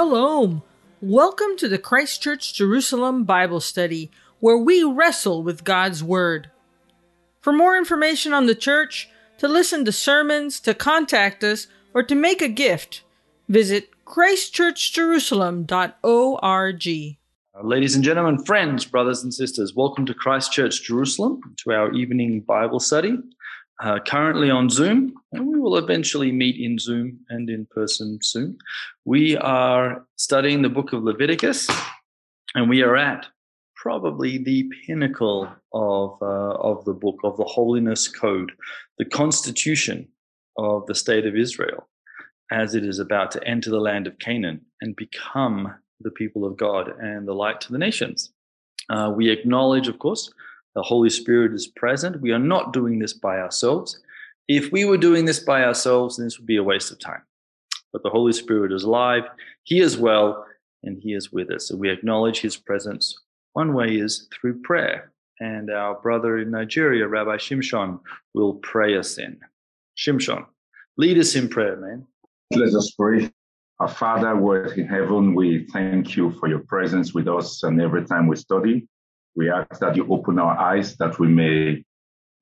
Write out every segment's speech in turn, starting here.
Shalom. Welcome to the Christchurch Jerusalem Bible Study, where we wrestle with God's Word. For more information on the church, to listen to sermons, to contact us, or to make a gift, visit christchurchjerusalem.org. Uh, ladies and gentlemen, friends, brothers and sisters, welcome to Christchurch Jerusalem, to our evening Bible study. Uh, currently on Zoom, and we will eventually meet in Zoom and in person soon. We are studying the book of Leviticus, and we are at probably the pinnacle of uh, of the book of the Holiness Code, the Constitution of the State of Israel, as it is about to enter the land of Canaan and become the people of God and the light to the nations. Uh, we acknowledge, of course, the Holy Spirit is present. We are not doing this by ourselves. If we were doing this by ourselves, then this would be a waste of time. But the Holy Spirit is alive, He is well, and He is with us. So we acknowledge His presence. One way is through prayer. And our brother in Nigeria, Rabbi Shimshon, will pray us in. Shimshon, lead us in prayer, man. Let us pray. Our Father, who art in heaven, we thank you for your presence with us and every time we study. We ask that you open our eyes that we may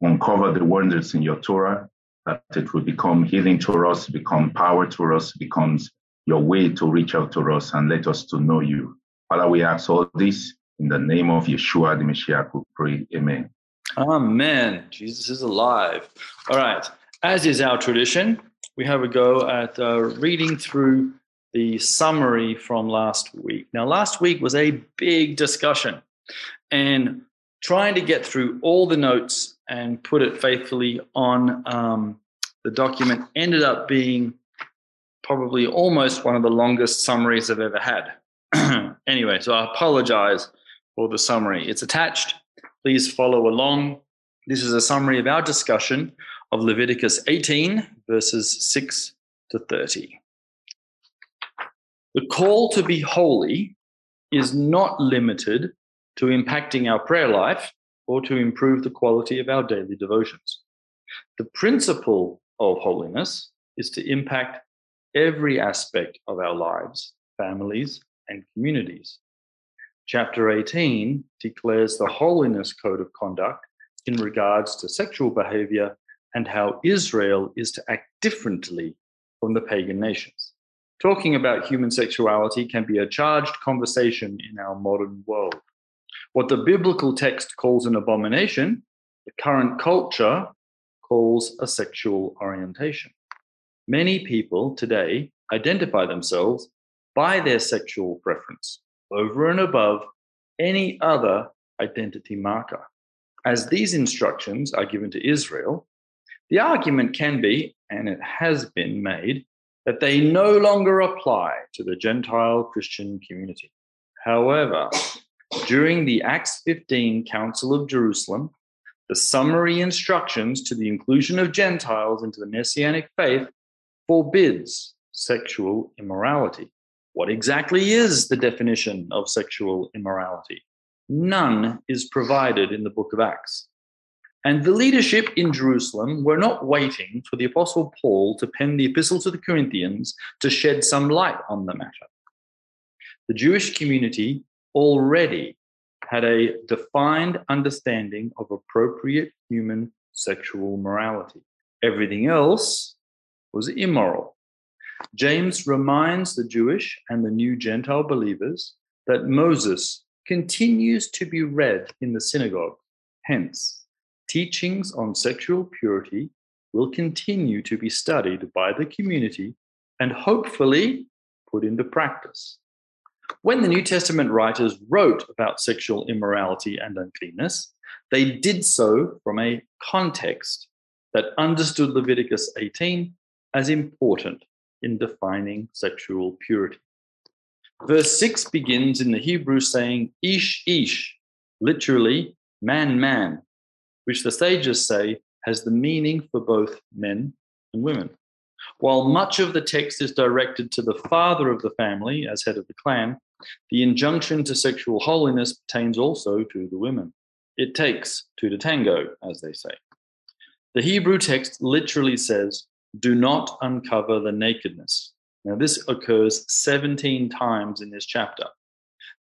uncover the wonders in your Torah, that it will become healing to us, become power to us, becomes your way to reach out to us and let us to know you. Father, we ask all this in the name of Yeshua the Messiah, we pray. Amen. Amen. Jesus is alive. All right. As is our tradition, we have a go at uh, reading through the summary from last week. Now, last week was a big discussion, and trying to get through all the notes and put it faithfully on um, the document ended up being probably almost one of the longest summaries I've ever had. anyway, so I apologize for the summary. It's attached. Please follow along. This is a summary of our discussion of Leviticus 18, verses 6 to 30. The call to be holy is not limited to impacting our prayer life or to improve the quality of our daily devotions. The principle of holiness is to impact every aspect of our lives, families, and communities. Chapter 18 declares the holiness code of conduct in regards to sexual behavior and how Israel is to act differently from the pagan nations. Talking about human sexuality can be a charged conversation in our modern world. What the biblical text calls an abomination, the current culture calls a sexual orientation. Many people today identify themselves by their sexual preference over and above any other identity marker. As these instructions are given to Israel, the argument can be, and it has been made, that they no longer apply to the Gentile Christian community. However, during the Acts 15 Council of Jerusalem, the summary instructions to the inclusion of Gentiles into the Messianic faith forbids sexual immorality. What exactly is the definition of sexual immorality? None is provided in the book of Acts. And the leadership in Jerusalem were not waiting for the Apostle Paul to pen the epistle to the Corinthians to shed some light on the matter. The Jewish community already had a defined understanding of appropriate human sexual morality. Everything else was immoral. James reminds the Jewish and the new Gentile believers that Moses continues to be read in the synagogue. Hence, teachings on sexual purity will continue to be studied by the community and hopefully put into practice. When the New Testament writers wrote about sexual immorality and uncleanness, they did so from a context that understood Leviticus 18 as important in defining sexual purity. Verse 6 begins in the Hebrew saying, Ish, Ish, literally, man, man, which the sages say has the meaning for both men and women. While much of the text is directed to the father of the family as head of the clan, the injunction to sexual holiness pertains also to the women. It takes two to tango, as they say. The Hebrew text literally says, Do not uncover the nakedness. Now, this occurs 17 times in this chapter.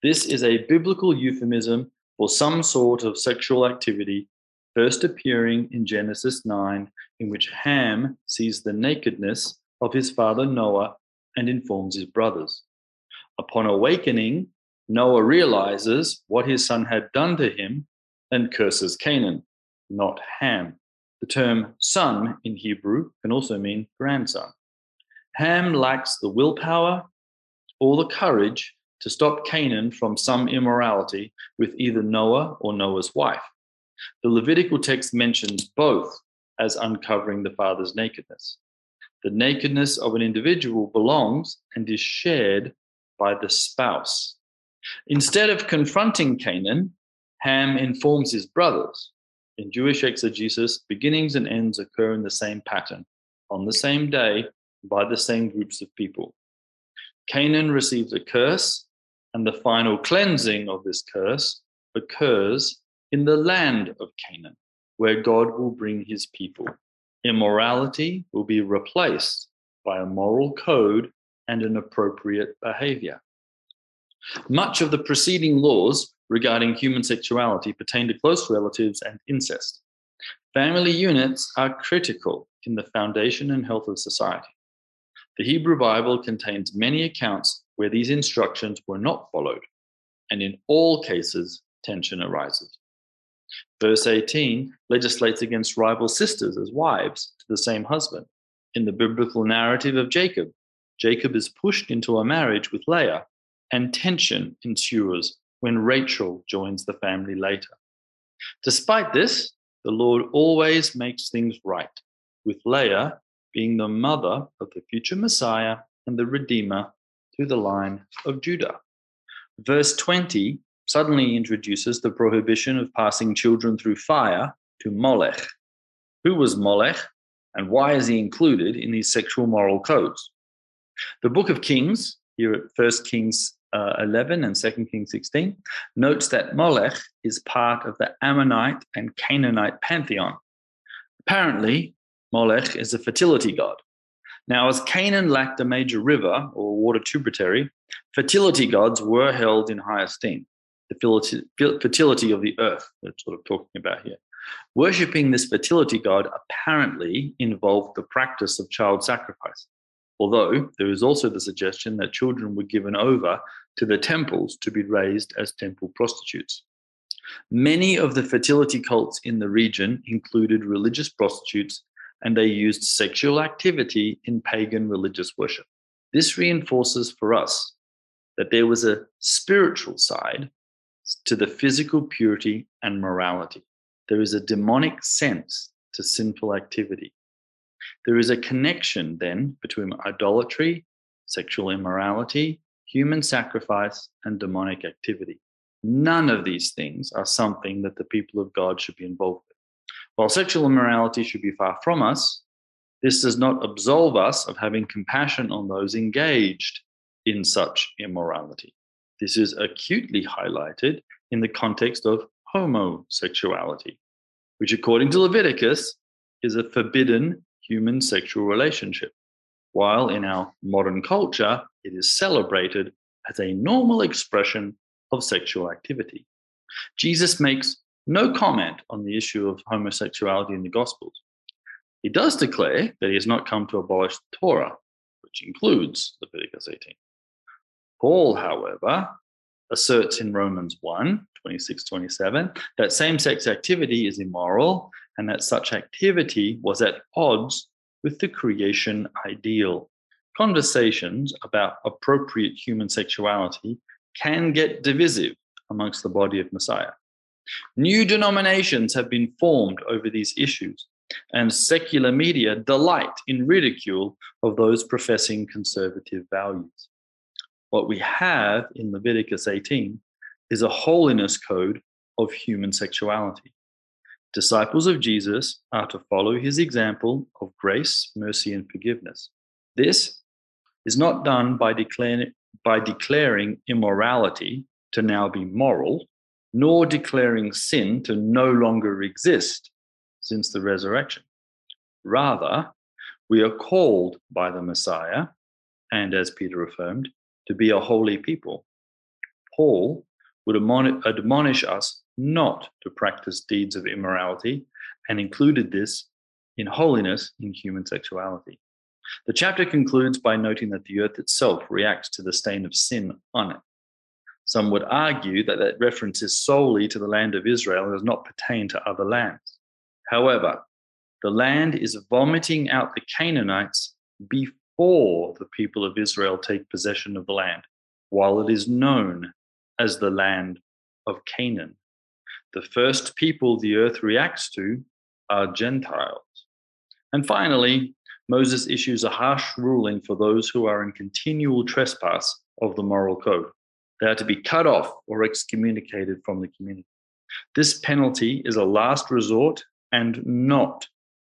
This is a biblical euphemism for some sort of sexual activity, first appearing in Genesis 9, in which Ham sees the nakedness of his father Noah and informs his brothers. Upon awakening, Noah realizes what his son had done to him and curses Canaan, not Ham. The term son in Hebrew can also mean grandson. Ham lacks the willpower or the courage to stop Canaan from some immorality with either Noah or Noah's wife. The Levitical text mentions both as uncovering the father's nakedness. The nakedness of an individual belongs and is shared by the spouse. Instead of confronting Canaan, Ham informs his brothers. In Jewish exegesis, beginnings and ends occur in the same pattern, on the same day, by the same groups of people. Canaan receives a curse, and the final cleansing of this curse occurs in the land of Canaan, where God will bring his people. Immorality will be replaced by a moral code and an appropriate behavior. Much of the preceding laws regarding human sexuality pertain to close relatives and incest. Family units are critical in the foundation and health of society. The Hebrew Bible contains many accounts where these instructions were not followed, and in all cases, tension arises. Verse 18 legislates against rival sisters as wives to the same husband. In the biblical narrative of Jacob, Jacob is pushed into a marriage with Leah, and tension ensues when Rachel joins the family later. Despite this, the Lord always makes things right, with Leah being the mother of the future Messiah and the Redeemer through the line of Judah. Verse 20 suddenly introduces the prohibition of passing children through fire to Molech. Who was Molech, and why is he included in these sexual moral codes? The book of Kings, here at 1 Kings uh, 11 and 2 Kings 16, notes that Molech is part of the Ammonite and Canaanite pantheon. Apparently, Molech is a fertility god. Now, as Canaan lacked a major river or water tributary, fertility gods were held in high esteem. The fertility of the earth, we're sort of talking about here. Worshipping this fertility god apparently involved the practice of child sacrifice although there is also the suggestion that children were given over to the temples to be raised as temple prostitutes. Many of the fertility cults in the region included religious prostitutes and they used sexual activity in pagan religious worship. This reinforces for us that there was a spiritual side to the physical purity and morality. There is a demonic sense to sinful activity. There is a connection then between idolatry, sexual immorality, human sacrifice, and demonic activity. None of these things are something that the people of God should be involved with. While sexual immorality should be far from us, this does not absolve us of having compassion on those engaged in such immorality. This is acutely highlighted in the context of homosexuality, which, according to Leviticus, is a forbidden human sexual relationship, while in our modern culture, it is celebrated as a normal expression of sexual activity. Jesus makes no comment on the issue of homosexuality in the Gospels. He does declare that he has not come to abolish the Torah, which includes Leviticus 18. Paul, however, asserts in Romans 1 26 27 that same sex activity is immoral and that such activity was at odds with the creation ideal. Conversations about appropriate human sexuality can get divisive amongst the body of Messiah. New denominations have been formed over these issues, and secular media delight in ridicule of those professing conservative values. What we have in Leviticus 18 is a holiness code of human sexuality. Disciples of Jesus are to follow his example of grace, mercy, and forgiveness. This is not done by, by declaring immorality to now be moral, nor declaring sin to no longer exist since the resurrection. Rather, we are called by the Messiah and as Peter affirmed, to be a holy people. Paul would admonish us not to practice deeds of immorality and included this in holiness in human sexuality. The chapter concludes by noting that the earth itself reacts to the stain of sin on it. Some would argue that that reference is solely to the land of Israel and does not pertain to other lands. However, the land is vomiting out the Canaanites before the people of Israel take possession of the land, while it is known as the land of Canaan. The first people the earth reacts to are Gentiles. And finally, Moses issues a harsh ruling for those who are in continual trespass of the moral code. They are to be cut off or excommunicated from the community. This penalty is a last resort and not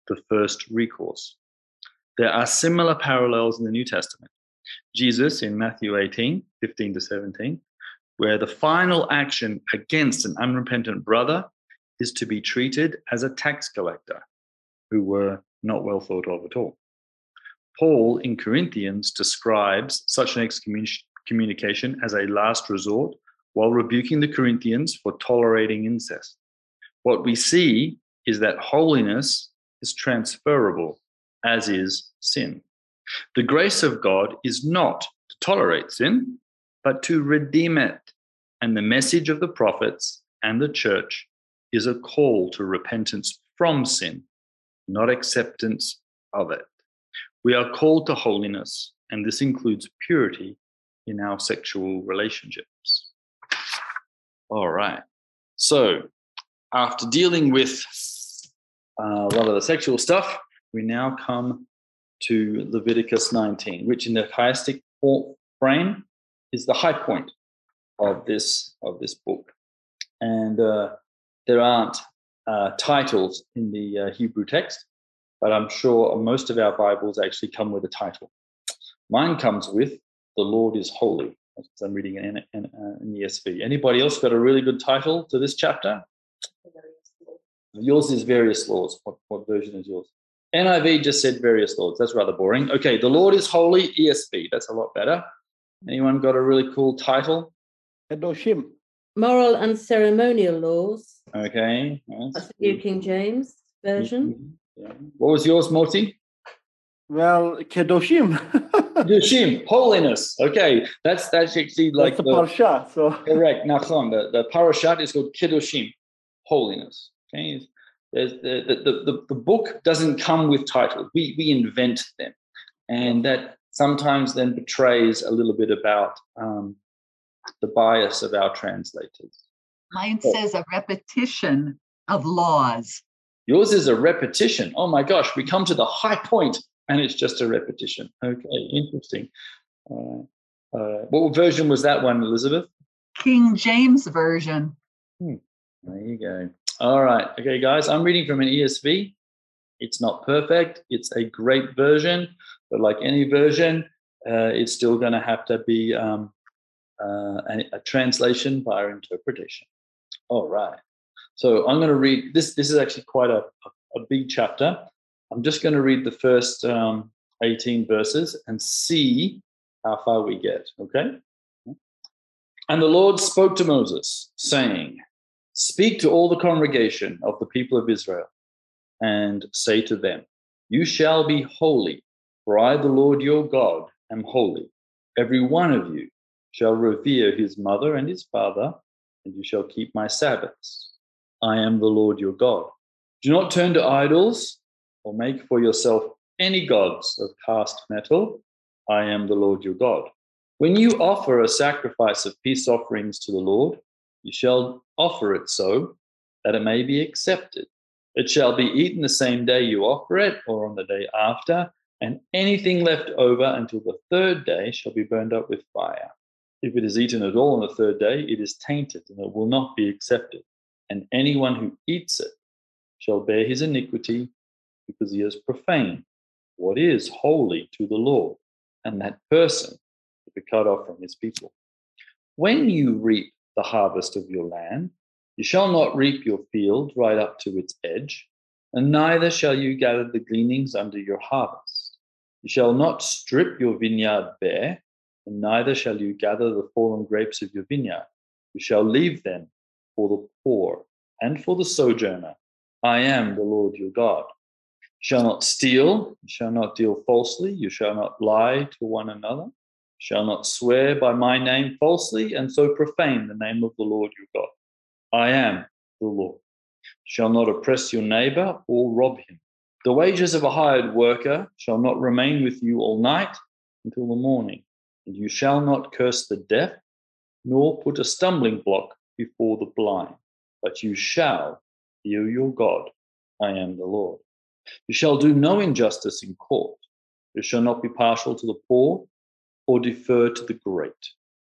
the first recourse. There are similar parallels in the New Testament. Jesus in Matthew 18, 15 to 17, where the final action against an unrepentant brother is to be treated as a tax collector who were not well thought of at all. Paul in Corinthians describes such an excommunication as a last resort while rebuking the Corinthians for tolerating incest. What we see is that holiness is transferable, as is sin. The grace of God is not to tolerate sin, but to redeem it. And the message of the prophets and the church is a call to repentance from sin, not acceptance of it. We are called to holiness, and this includes purity in our sexual relationships. All right. So, after dealing with uh, a lot of the sexual stuff, we now come to Leviticus 19, which in the chiastic frame is the high point of this of this book. And uh, there aren't uh, titles in the uh, Hebrew text, but I'm sure most of our Bibles actually come with a title. Mine comes with "The Lord is Holy." As I'm reading in, in, uh, in ESV. Anybody else got a really good title to this chapter? Yours is various laws. What, what version is yours? NIV just said various laws. That's rather boring. Okay, the Lord is holy. ESV. That's a lot better. Anyone got a really cool title? Kedoshim. Moral and ceremonial laws. Okay. That's the New King James version. Mm-hmm. Yeah. What was yours, Moti? Well, Kedoshim. Kedoshim, holiness. Okay, that's that's actually like that's the, the parasha. So correct. Nachon. The the parashat is called Kedoshim, holiness. Okay, the, the, the, the, book doesn't come with titles. We we invent them, and that sometimes then betrays a little bit about um, the bias of our translators. Mine says a repetition of laws. Yours is a repetition. Oh my gosh, we come to the high point and it's just a repetition. Okay, interesting. Uh, uh, what version was that one, Elizabeth? King James Version. Hmm. There you go. All right. Okay, guys, I'm reading from an ESV. It's not perfect, it's a great version, but like any version, uh, it's still going to have to be um, uh, a, a, translation via interpretation. All right. So I'm going to read this. This is actually quite a, a, a big chapter. I'm just going to read the first um, 18 verses and see how far we get. Okay. And the Lord spoke to Moses, saying, Speak to all the congregation of the people of Israel and say to them, You shall be holy, for I, the Lord your God, am holy. Every one of you shall revere his mother and his father, and you shall keep my Sabbaths. I am the Lord your God. Do not turn to idols or make for yourself any gods of cast metal. I am the Lord your God. When you offer a sacrifice of peace offerings to the Lord, you shall offer it so that it may be accepted. It shall be eaten the same day you offer it, or on the day after, and anything left over until the third day shall be burned up with fire. If it is eaten at all on the third day, it is tainted, and it will not be accepted. And anyone who eats it shall bear his iniquity, because he has profaned what is holy to the Lord, and that person will be cut off from his people. When you reap the harvest of your land, you shall not reap your field right up to its edge, and neither shall you gather the gleanings under your harvest. You shall not strip your vineyard bare, and neither shall you gather the fallen grapes of your vineyard. You shall leave them for the poor and for the sojourner. I am the Lord your God. You shall not steal, you shall not deal falsely, you shall not lie to one another, shall not swear by my name falsely, and so profane the name of the Lord your God. I am the Lord. Shall not oppress your neighbor or rob him. The wages of a hired worker shall not remain with you all night until the morning, and you shall not curse the deaf, nor put a stumbling block before the blind, but you shall fear your God. I am the Lord. You shall do no injustice in court. You shall not be partial to the poor or defer to the great,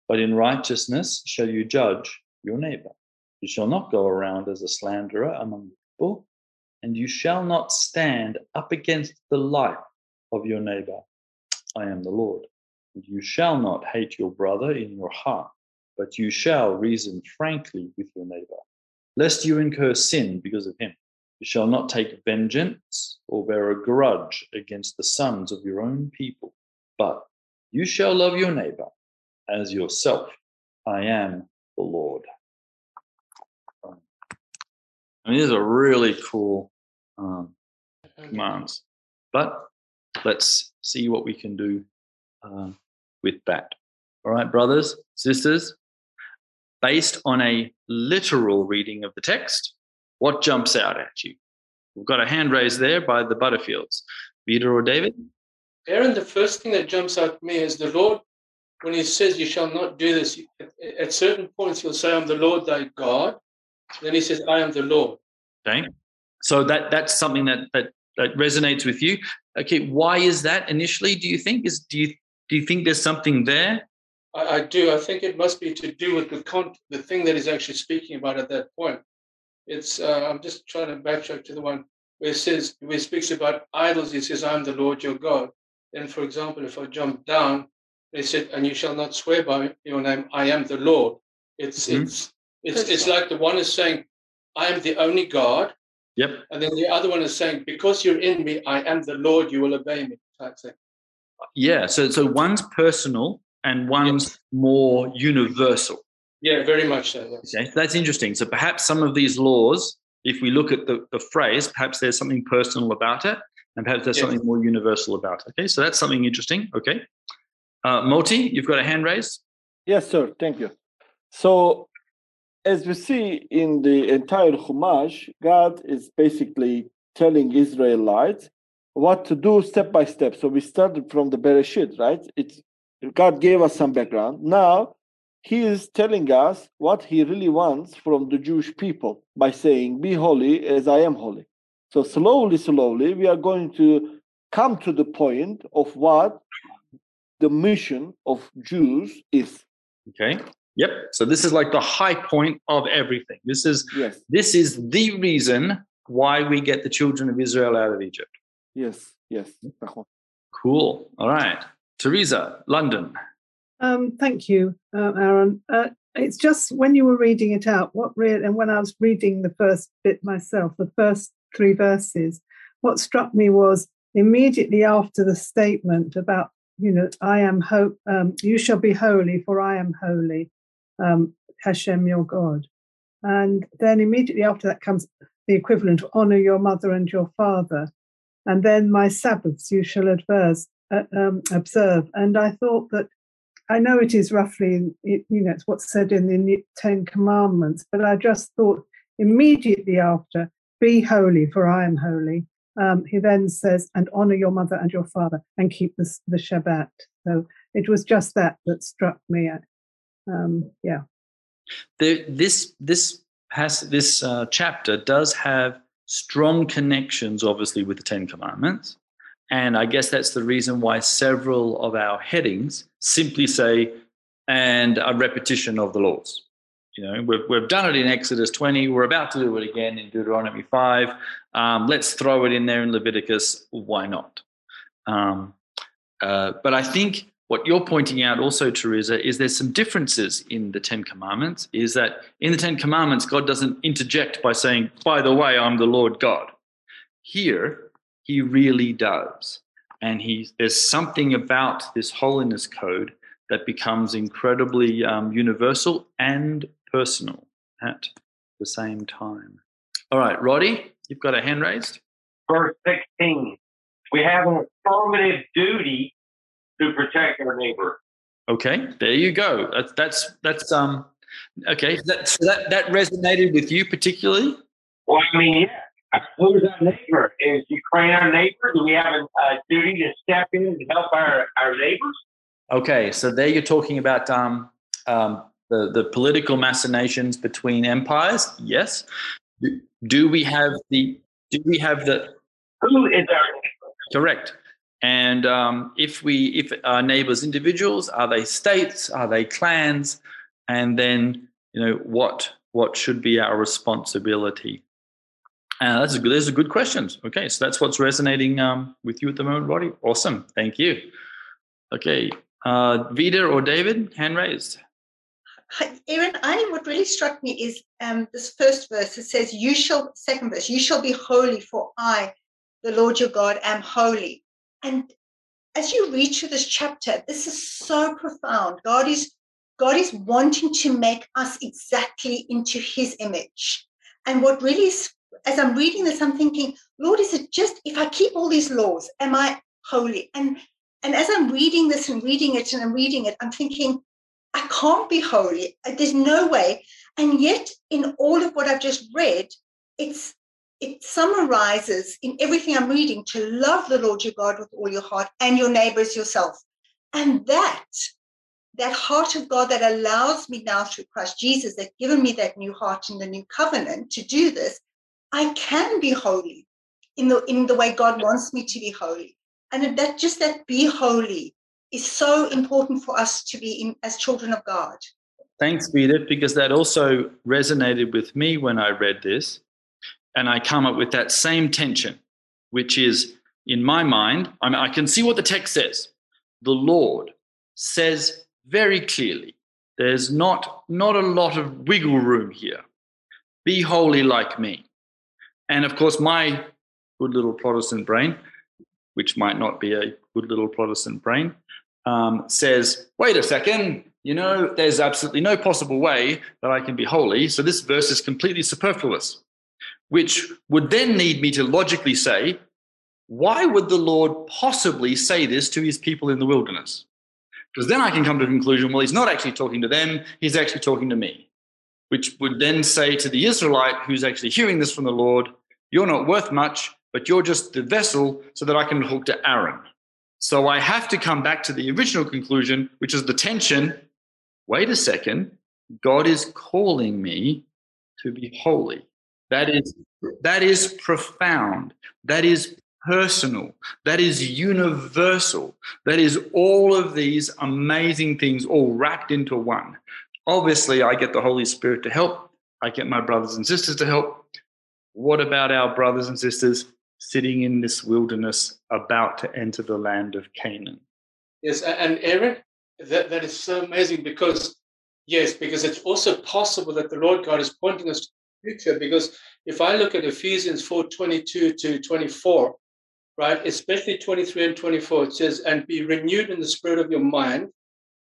but in righteousness shall you judge your neighbor. You shall not go around as a slanderer among the people, and you shall not stand up against the life of your neighbor. I am the Lord. And you shall not hate your brother in your heart, but you shall reason frankly with your neighbor, lest you incur sin because of him. You shall not take vengeance or bear a grudge against the sons of your own people, but you shall love your neighbor as yourself. I am the Lord. I mean, these are really cool um, commands, but let's see what we can do uh, with that. All right, brothers, sisters, based on a literal reading of the text, what jumps out at you? We've got a hand raised there by the Butterfields. Peter or David? Aaron, the first thing that jumps out to me is the Lord, when he says, You shall not do this, at, certain points he'll say, I'm the Lord thy God. Then he says, I am the Lord. Okay. So that that's something that that, that resonates with you. Okay, why is that initially, do you think? Is do you do you think there's something there? I, I do. I think it must be to do with the con- the thing that he's actually speaking about at that point. It's uh, I'm just trying to backtrack to the one where it says where he speaks about idols. He says, "I'm the Lord your God." Then, for example, if I jump down, they said, "And you shall not swear by your name. I am the Lord." It's Mhm. it's it's it's like the one is saying, "I am the only God," Yep. and then the other one is saying, "Because you're in me, I am the Lord. You will obey me." Type thing. Yeah. So so one's personal and one's more universal. Yeah, very much so. Yes. Okay, that's interesting. So perhaps some of these laws, if we look at the, the phrase, perhaps there's something personal about it, and perhaps there's Yes. something more universal about it. Okay, so that's something interesting. Okay. Uh, Moti, you've got a hand raised. Yes, sir. Thank you. So, as we see in the entire Chumash, God is basically telling Israelites what to do step by step. So we started from the Bereshit, right? It's God gave us some background. Now He is telling us what He really wants from the Jewish people by saying, "Be holy as I am holy." So slowly, slowly, we are going to come to the point of what the mission of Jews is. Okay. Yep. So this is like the high point of everything. This is yes. this is the reason why we get the children of Israel out of Egypt. Yes. Yes. Cool. All right. Teresa, London. Um, thank you, uh, Aaron. Uh, it's just when you were reading it out, what real and when I was reading the first bit myself, the first three verses, what struck me was immediately after the statement about, you know, I am hope, um, you shall be holy, for I am holy, um, Hashem your God. And then immediately after that comes the equivalent, of honor your mother and your father. And then my Sabbaths you shall adverse, uh, um, observe. And I thought that I know it is roughly, you know, it's what's said in the Ten Commandments, but I just thought immediately after, be holy, for I am holy. Um, he then says, and honor your mother and your father and keep the, the Shabbat. So it was just that that struck me. Um, yeah. There, this this has this uh, chapter does have strong connections, obviously, with the Ten Commandments, and I guess that's the reason why several of our headings simply say and a repetition of the laws. You know, we've, we've done it in Exodus 20. We're about to do it again in Deuteronomy 5. Um, let's throw it in there in Leviticus. Why not? Um, uh, but I think what you're pointing out also, Teresa, is there's some differences in the Ten Commandments. Is that in the Ten Commandments, God doesn't interject by saying, by the way, I'm the Lord God. Here, he really does. and he there's something about this holiness code that becomes incredibly um, universal and personal at the same time. All right, Roddy, you've got a hand raised. Verse 16. We have an affirmative duty to protect our neighbor. Okay, there you go. That's that's that's um okay. That so that that resonated with you particularly. Well, I mean, yeah. Who's our neighbor? Is Ukraine our neighbor? Do we have a, a duty to step in and help our, our neighbors? Okay, so there you're talking about um, um, the the political machinations between empires. Yes. Do, do we have the do we have the Who is our correct? And um, if we if our neighbors individuals, are they states? Are they clans? And then you know what what should be our responsibility? Uh, that's a good. Those are good questions. Okay, so that's what's resonating um, with you at the moment, Roddy. Awesome, thank you. Okay, uh, Vida or David, hand raised. Aaron, I what really struck me is um, this first verse. It says, "You shall." Second verse, "You shall be holy, for I, the Lord your God, am holy." And as you read through this chapter, this is so profound. God is God is wanting to make us exactly into His image. And what really is, as I'm reading this, I'm thinking, Lord, is it just if I keep all these laws, am I holy? And and as I'm reading this and reading it and I'm reading it, I'm thinking, I can't be holy. There's no way. And yet, in all of what I've just read, it's it summarizes in everything I'm reading to love the Lord your God with all your heart and your neighbors yourself. And that, that heart of God that allows me now through Christ Jesus, that given me that new heart in the new covenant to do this, I can be holy in the in the way God wants me to be holy. And that just that be holy is so important for us to be in, as children of God. Thanks, Vida, because that also resonated with me when I read this. And I come up with that same tension, which is in my mind, I, mean, I can see what the text says. The Lord says very clearly, there's not, not a lot of wiggle room here. Be holy like me. And of course, my good little Protestant brain, which might not be a good little Protestant brain, um, says, wait a second, you know, there's absolutely no possible way that I can be holy. So this verse is completely superfluous, which would then need me to logically say, why would the Lord possibly say this to his people in the wilderness? Because then I can come to the conclusion, well, he's not actually talking to them, he's actually talking to me, which would then say to the Israelite who's actually hearing this from the Lord, you're not worth much, but you're just the vessel so that I can talk to Aaron. So I have to come back to the original conclusion, which is the tension. Wait a second, God is calling me to be holy. That is that is profound. That is personal. That is universal. That is all of these amazing things all wrapped into one. Obviously, I get the Holy Spirit to help. I get my brothers and sisters to help. What about our brothers and sisters sitting in this wilderness about to enter the land of Canaan? Yes, and Aaron, that, that is so amazing because, yes, because it's also possible that the Lord God is pointing us to the future. Because if I look at Ephesians 4 22 to 24, right, especially 23 and 24, it says, and be renewed in the spirit of your mind,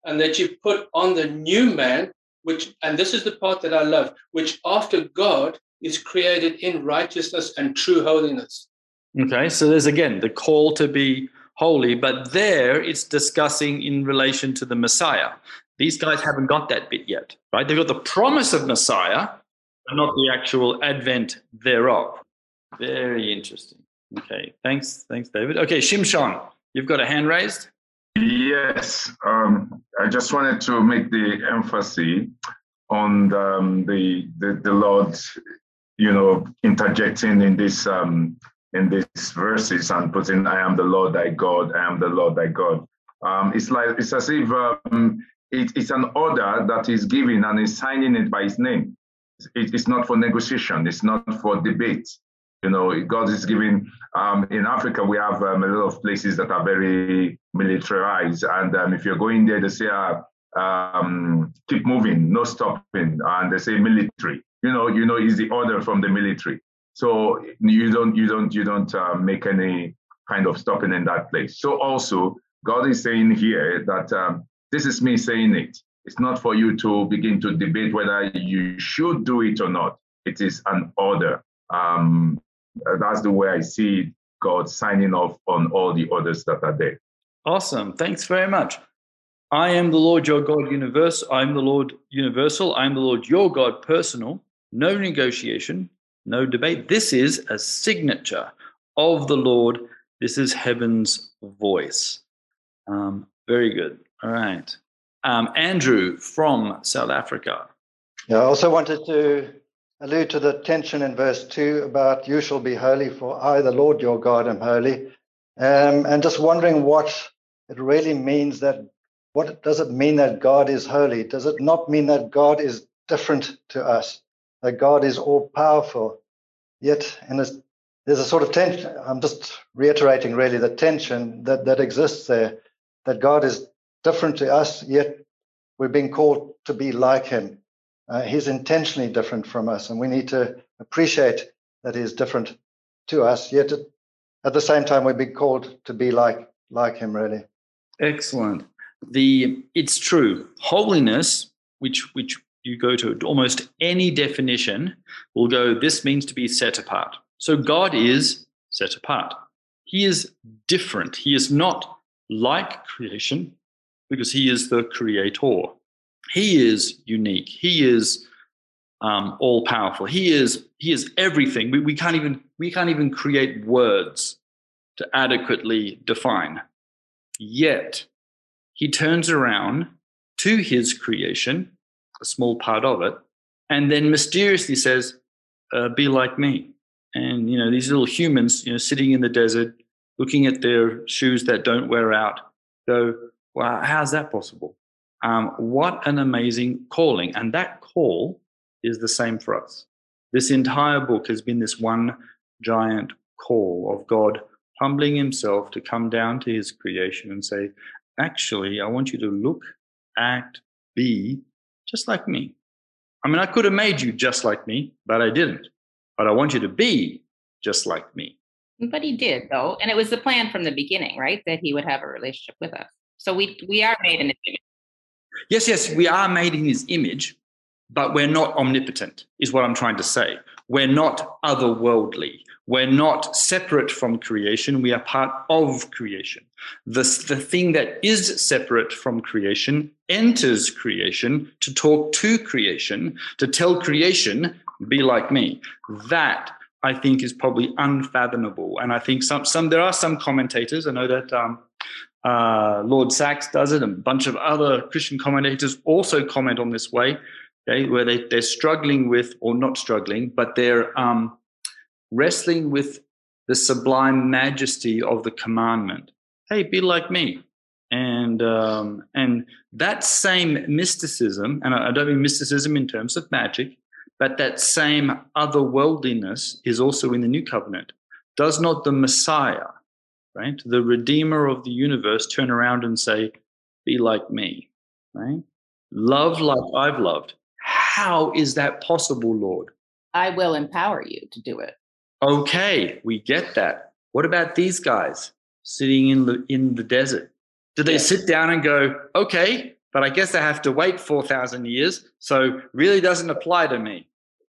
and that you put on the new man, which, and this is the part that I love, which after God is created in righteousness and true holiness. Okay, so there's again the call to be holy, but there it's discussing in relation to the Messiah. These guys haven't got that bit yet, right? They've got the promise of Messiah, but not the actual advent thereof. Very interesting. Okay, thanks, thanks, David. Okay, Shimshon, you've got a hand raised. Yes, um, I just wanted to make the emphasis on the, um, the, the the Lord, you know, interjecting in this um, in these verses and putting "I am the Lord thy God, I am the Lord thy God." Um, it's like it's as if um, it, it's an order that is given and is signing it by His name. It, it's not for negotiation. It's not for debate. You know, God is giving. Um, in Africa, we have um, a lot of places that are very militarized, and um, if you're going there, they say, uh, "Keep moving, no stopping," and they say military. You know, you know, is the order from the military. So you don't, you don't, you don't uh, make any kind of stopping in that place. So also, God is saying here that um, this is me saying it. It's not for you to begin to debate whether you should do it or not. It is an order. Um, that's the way I see God signing off on all the orders that are there. Awesome. Thanks very much. I am the Lord your God universal. I'm the Lord universal. I'm the Lord your God personal. No negotiation, no debate. This is a signature of the Lord. This is heaven's voice. Um, very good. All right. Um, Andrew from South Africa. Yeah, I also wanted to allude to the tension in verse 2 about you shall be holy, for I, the Lord your God, am holy. Um, and just wondering what it really means that what does it mean that God is holy? Does it not mean that God is different to us? That God is all powerful? Yet, this, there's a sort of tension. I'm just reiterating really the tension that, that exists there that God is different to us, yet we're being called to be like him. Uh, he's intentionally different from us, and we need to appreciate that he's different to us, yet at the same time, we're being called to be like, like him, really. Excellent. The it's true. Holiness, which which you go to almost any definition, will go, this means to be set apart. So God is set apart. He is different. He is not like creation because he is the creator. He is unique. He is um, all powerful. He is he is everything. We, we can't even we can't even create words to adequately define. Yet he turns around to his creation, a small part of it, and then mysteriously says, uh, "Be like me." And you know these little humans, you know, sitting in the desert, looking at their shoes that don't wear out, go, "Wow, how's that possible?" Um, what an amazing calling! And that call is the same for us. This entire book has been this one giant call of God humbling himself to come down to his creation and say, Actually, I want you to look, act, be just like me. I mean, I could have made you just like me, but I didn't. But I want you to be just like me. But he did, though. And it was the plan from the beginning, right? That he would have a relationship with us. So we, we are made in his image. Yes, yes, we are made in his image, but we're not omnipotent, is what I'm trying to say. We're not otherworldly. We're not separate from creation. We are part of creation. The, the thing that is separate from creation enters creation to talk to creation, to tell creation, be like me. That I think is probably unfathomable. And I think some, some there are some commentators, I know that um, uh, Lord Sacks does it, and a bunch of other Christian commentators also comment on this way, okay, where they, they're struggling with, or not struggling, but they're um, wrestling with the sublime majesty of the commandment. Hey, be like me. And um, and that same mysticism, and I, don't mean mysticism in terms of magic, but that same otherworldliness is also in the new covenant. Does not the Messiah, right, the Redeemer of the universe, turn around and say, "Be like me," right? Love like I've loved. How is that possible, Lord? I will empower you to do it. Okay, we get that. What about these guys sitting in the in the desert? Do they sit down and go, okay, but I guess I have to wait 4,000 years, so really doesn't apply to me?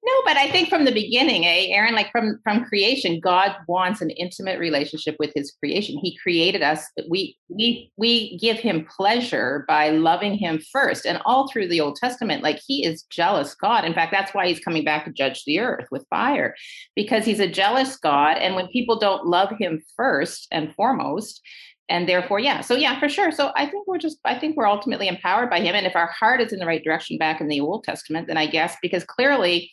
No, but I think from the beginning, eh, Aaron, like from from creation, God wants an intimate relationship with His creation. He created us. We we we give Him pleasure by loving Him first, and all through the Old Testament, like He is jealous God. In fact, that's why He's coming back to judge the earth with fire, because He's a jealous God. And when people don't love Him first and foremost, and therefore yeah so yeah for sure so i think we're just i think we're ultimately empowered by him and if our heart is in the right direction back in the old testament then i guess because clearly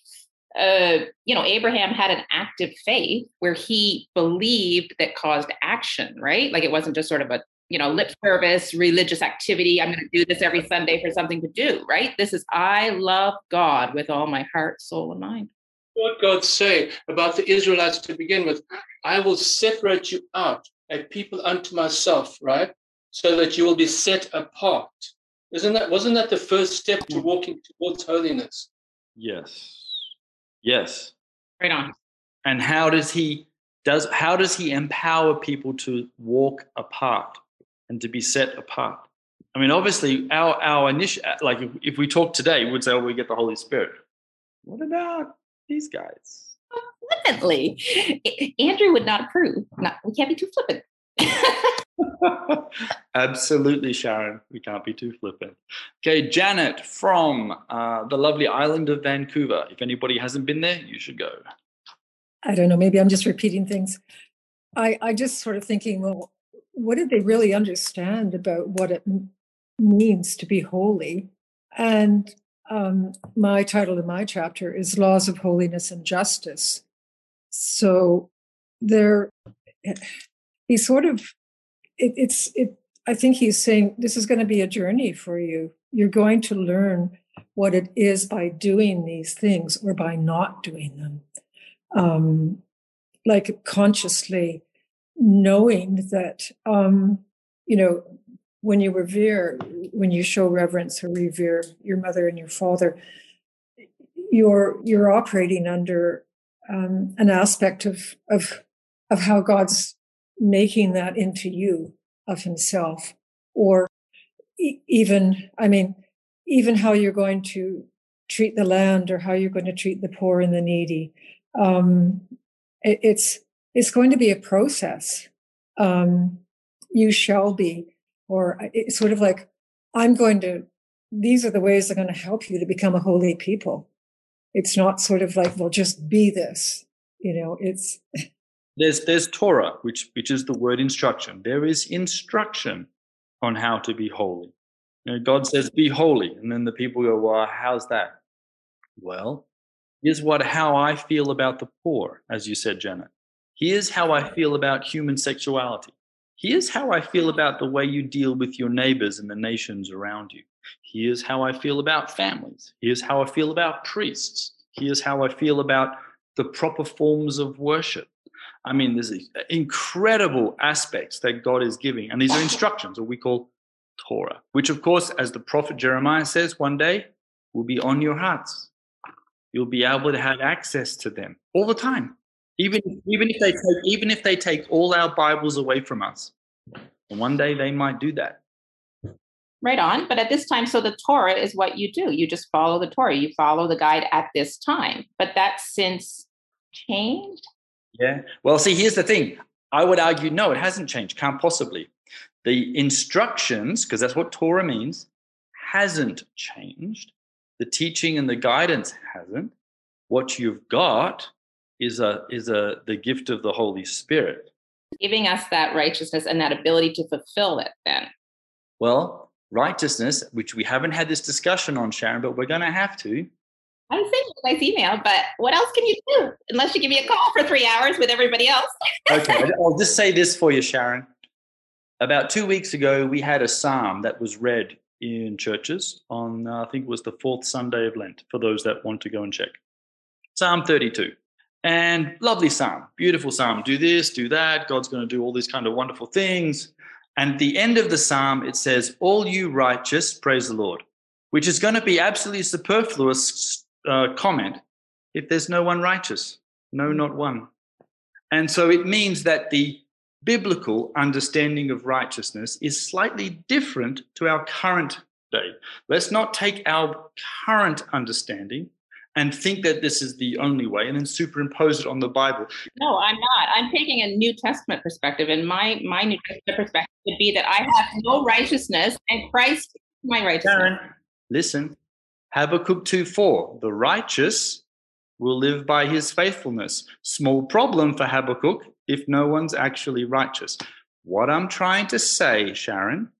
uh, you know, Abraham had an active faith where he believed that caused action, right? Like it wasn't just sort of a, you know, lip service, religious activity. I'm going to do this every Sunday for something to do, right? This is, I love God with all my heart, soul, and mind. What God say about the Israelites to begin with? I will separate you out, a people unto myself, right? So that you will be set apart. Isn't that wasn't that the first step to hmm. walking towards holiness? Yes. Yes. Right on. And how does he does how does he empower people to walk apart and to be set apart? I mean, obviously, our our initial like if, if we talk today, we would say, "Oh, we get the Holy Spirit." What about these guys? Flippantly, Andrew would not approve. Not, we can't be too flippant. Absolutely, Sharon. We can't be too flippant. Okay, Janet from uh, the lovely island of Vancouver. If anybody hasn't been there, you should go. I don't know. Maybe I'm just repeating things. I I just sort of thinking, well, what did they really understand about what it m- means to be holy? And um, my title in my chapter is Laws of Holiness and Justice. So there, he sort of, it, it's, it, I think he's saying this is going to be a journey for you. You're going to learn what it is by doing these things or by not doing them. Um, like consciously knowing that, um, you know, when you revere, when you show reverence or revere your mother and your father, you're you're operating under um, an aspect of of of how God's making that into you of Himself, or e- even, I mean, even how you're going to treat the land or how you're going to treat the poor and the needy. Um, it, it's it's going to be a process. Um, you shall be, or it's sort of like I'm going to. These are the ways that are going to help you to become a holy people. It's not sort of like, well, just be this. You know, it's There's there's Torah, which which is the word instruction. There is instruction on how to be holy. You know, God says, "Be holy," and then the people go, "Well, how's that?" Well, here's what how I feel about the poor, as you said, Janet. Here's how I feel about human sexuality. Here's how I feel about the way you deal with your neighbors and the nations around you. Here's how I feel about families. Here's how I feel about priests. Here's how I feel about the proper forms of worship. I mean, there's incredible aspects that God is giving, and these are instructions, or we call Torah, which, of course, as the prophet Jeremiah says, one day will be on your hearts. You'll be able to have access to them all the time, even even if they take even if they take all our Bibles away from us. One day they might do that. Right on. But at this time, so the Torah is what you do. You just follow the Torah. You follow the guide at this time. But that's since changed. Yeah. Well, see, here's the thing. I would argue no, it hasn't changed. Can't possibly. The instructions, because that's what Torah means, hasn't changed. The teaching and the guidance hasn't. What you've got is a is a the gift of the Holy Spirit. Giving us that righteousness and that ability to fulfill it then. Well, righteousness, which we haven't had this discussion on, Sharon, but we're going to have to. I sent you a nice email, but what else can you do unless you give me a call for three hours with everybody else? okay, I'll just say this for you, Sharon. About two weeks ago, we had a psalm that was read in churches on, uh, I think it was the fourth Sunday of Lent, for those that want to go and check. Psalm 32. And lovely psalm, beautiful psalm. Do this, do that. God's going to do all these kind of wonderful things. And at the end of the psalm, it says, All you righteous, praise the Lord, which is going to be absolutely superfluous uh, comment if there's no one righteous. No, not one. And so it means that the biblical understanding of righteousness is slightly different to our current day. Let's not take our current understanding and think that this is the only way and then superimpose it on the Bible. No, I'm not. I'm taking a New Testament perspective, and my my New Testament perspective would be that I have no righteousness, and Christ is my righteousness. Sharon, listen, Habakkuk 2 4, the righteous will live by his faithfulness. Small problem for Habakkuk if no one's actually righteous. What I'm trying to say, Sharon,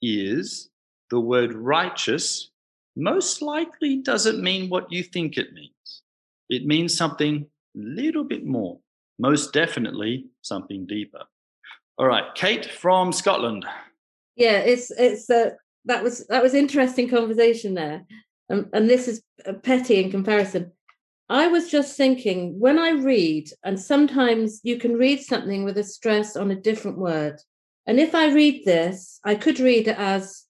is the word righteous most likely doesn't mean what you think it means. It means something a little bit more, most definitely something deeper. All right, Kate from Scotland. Yeah, it's it's uh, that was that was interesting conversation there, um, and this is petty in comparison. I was just thinking when I read, and sometimes you can read something with a stress on a different word, and if I read this, I could read it as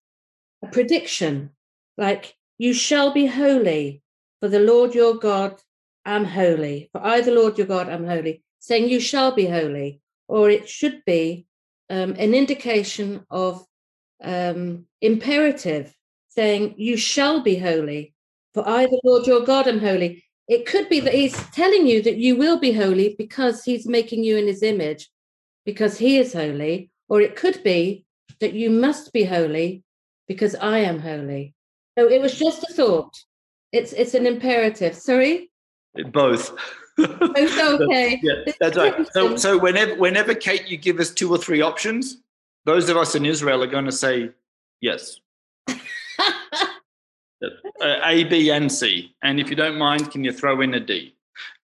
a prediction, like you shall be holy, for the Lord your God am holy. For I, the Lord your God, am holy. saying, You shall be holy, or it should be um, an indication of um, imperative, saying, You shall be holy, for I, the Lord your God, am holy. It could be that he's telling you that you will be holy because he's making you in his image, because he is holy, or it could be that you must be holy because I am holy. So it was just a thought. It's it's an imperative. Sorry? Both. Both okay. yeah, that's right. So, so whenever whenever Kate, you give us two or three options, those of us in Israel are going to say yes. Uh, a, B, and C. And if you don't mind, can you throw in a D?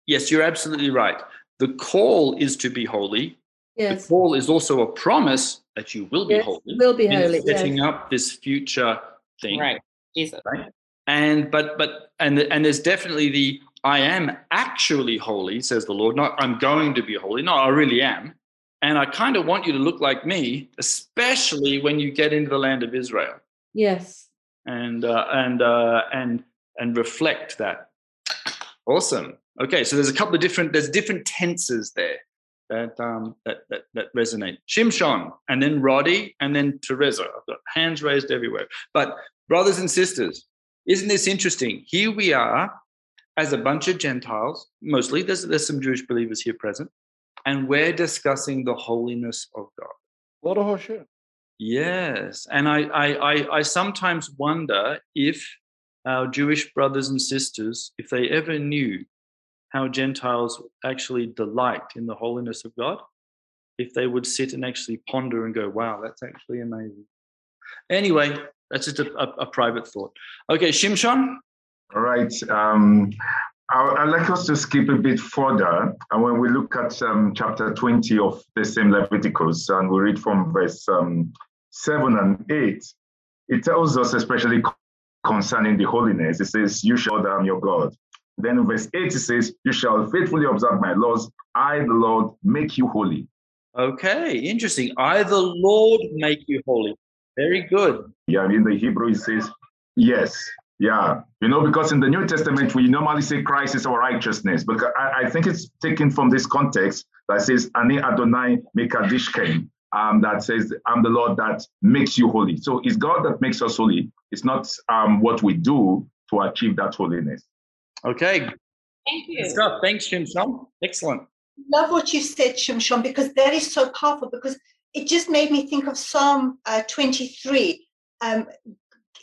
Yes, you're absolutely right. The call is to be holy. Yes. The call is also a promise that you will be Yes, holy. will be holy, Setting yes. up this future thing. Right. Jesus. Right. And but but and and there's definitely the I am actually holy, says the Lord. Not I'm going to be holy. No, I really am. And I kind of want you to look like me, especially when you get into the land of Israel Yes. and uh, and uh, and and reflect that. Awesome. Okay, so there's a couple of different there's different tenses there that um, that, that that resonate. Shimshon, and then Roddy, and then Teresa. I've got hands raised everywhere. But brothers and sisters, isn't this interesting? Here we are as a bunch of Gentiles, mostly. There's there's some Jewish believers here present, and we're discussing the holiness of God. What a Hashem. Yes, and I, I, I, I sometimes wonder if our Jewish brothers and sisters, if they ever knew how Gentiles actually delight in the holiness of God, if they would sit and actually ponder and go, "Wow, that's actually amazing." Anyway, that's just a, a, a private thought. Okay, Shimshon. All right. Um, I- I'd like us to skip a bit further. And when we look at um, chapter 20 of the same Leviticus, and we read from verse um, 7 and 8, it tells us, especially concerning the holiness, it says, You shall I am your God. Then verse 8, it says, You shall faithfully observe my laws. I, the Lord, make you holy. Okay, interesting. I, the Lord, make you holy. Very good. Yeah, in the Hebrew, it says, Yes. Yeah. You know, because in the New Testament, we normally say Christ is our righteousness. But I, I think it's taken from this context that says, Ani Adonai Mekadishkem, um, that says, I'm the Lord that makes you holy. So it's God that makes us holy. It's not um, what we do to achieve that holiness. Okay. Thank Good stuff. Thanks, Shimshon. Excellent. love what you said, Shimshon, because that is so powerful. Because it just made me think of Psalm uh, 23. Um,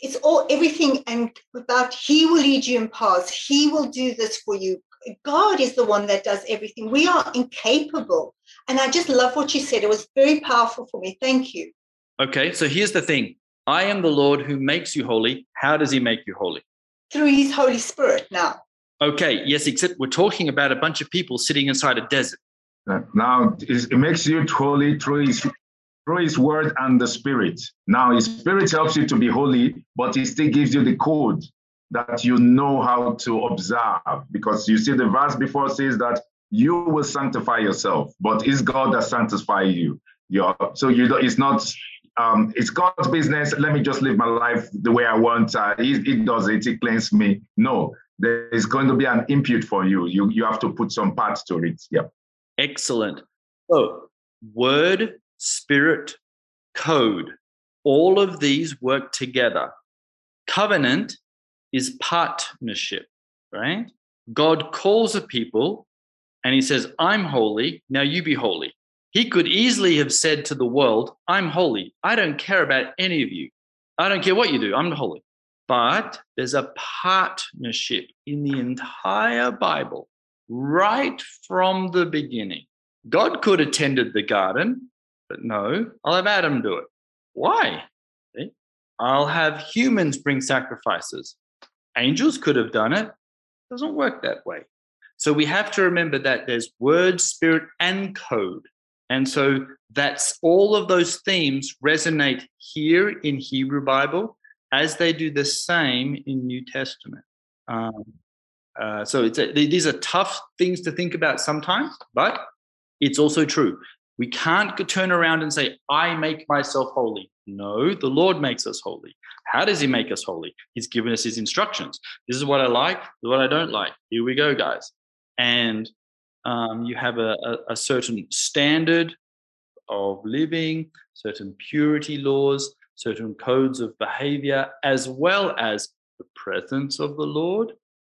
it's all everything and about He will lead you in paths. He will do this for you. God is the one that does everything. We are incapable. And I just love what you said. It was very powerful for me. Thank you. Okay, so here's the thing I am the Lord who makes you holy. How does he make you holy? Through His Holy Spirit now. Okay, yes, except we're talking about a bunch of people sitting inside a desert. Now it makes you holy through his through his word and the spirit. Now his spirit helps you to be holy, but he still gives you the code that you know how to observe. Because you see the verse before says that you will sanctify yourself, but it's God that sanctifies you. You're, so you don't, it's not um, it's God's business. Let me just live my life the way I want. Uh, he, he does it. He cleans me. No, there is going to be an impute for you. You you have to put some parts to it. Yeah. Excellent. So, word, spirit, code, all of these work together. Covenant is partnership, right? God calls a people and he says, I'm holy, now you be holy. He could easily have said to the world, I'm holy. I don't care about any of you. I don't care what you do. I'm holy. But there's a partnership in the entire Bible, right from the beginning. God could have tended the garden, but no, I'll have Adam do it. Why? I'll have humans bring sacrifices. Angels could have done it. doesn't work that way. So we have to remember that there's word, spirit, and code. And so that's all of those themes resonate here in Hebrew Bible as they do the same in New Testament. Um, uh, so it's a, these are tough things to think about sometimes, but it's also true. We can't turn around and say, I make myself holy. No, the Lord makes us holy. How does He make us holy? He's given us His instructions. This is what I like, what I don't like. Here we go, guys. And Um, you have a, a, a certain standard of living, certain purity laws, certain codes of behavior, as well as the presence of the Lord,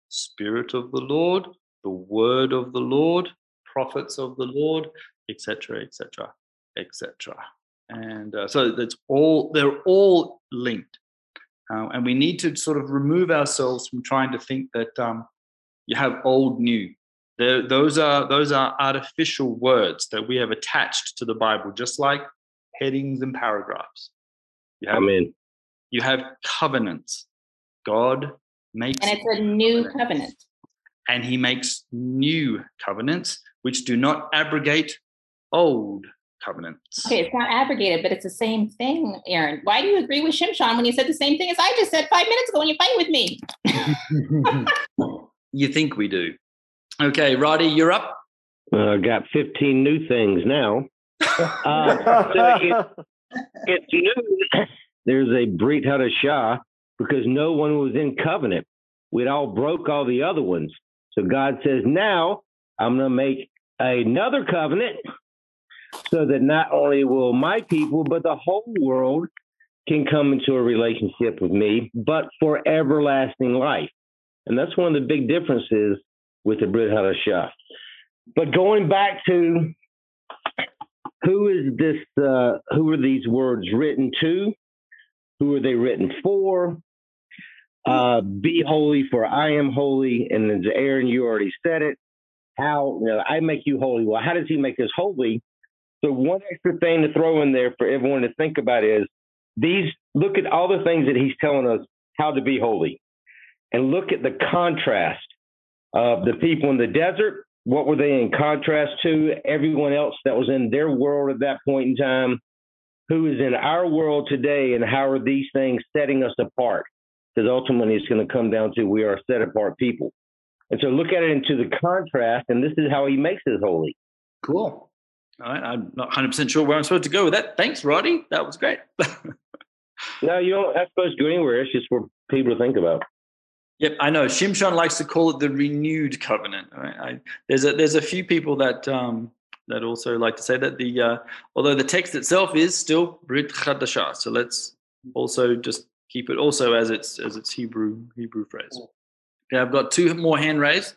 Spirit of the Lord, the Word of the Lord, prophets of the Lord, etc., etc., etc. And uh, so that's all, they're all linked. Uh, and we need to sort of remove ourselves from trying to think that um, you have old, new. They're, those are those are artificial words that we have attached to the Bible, just like headings and paragraphs. You have, Amen. You have covenants. God makes And it's a new covenant. and he makes new covenants which do not abrogate old covenants. Okay, it's not abrogated, but it's the same thing, Aaron. Why do you agree with Shimshon when you said the same thing as I just said five minutes ago when you fight with me? you think we do. Okay, Roddy, you're up. I uh, got 15 new things now. Uh, so it, it's new. There's a Brit Hadashah because no one was in covenant. We'd all broke all the other ones. So God says, now I'm going to make another covenant so that not only will my people, but the whole world can come into a relationship with me, but for everlasting life. And that's one of the big differences with the Brit Hadashah. But going back to who is this, uh, who are these words written to? Who are they written for? Uh, be holy, for I am holy. And Aaron, you already said it. How you know, I make you holy. Well, how does he make us holy? So one extra thing to throw in there for everyone to think about is these. Look at all the things that he's telling us how to be holy, and look at the contrast of the people in the desert. What were they in contrast to? Everyone else that was in their world at that point in time. Who is in our world today, and how are these things setting us apart? Because ultimately, it's going to come down to we are set apart people. And so look at it into the contrast, and this is how he makes us holy. Cool. All right, I'm not 100% sure where I'm supposed to go with that. Thanks, Roddy. That was great. no, you don't have supposed to go anywhere. It's just for people to think about. Yep, I know. Shimshon likes to call it the renewed covenant. Right? I, there's a there's a few people that um, that also like to say that the uh, although the text itself is still Brit Chadashah. So let's also just keep it also as its as its Hebrew Hebrew phrase. Okay, I've got two more hand raised.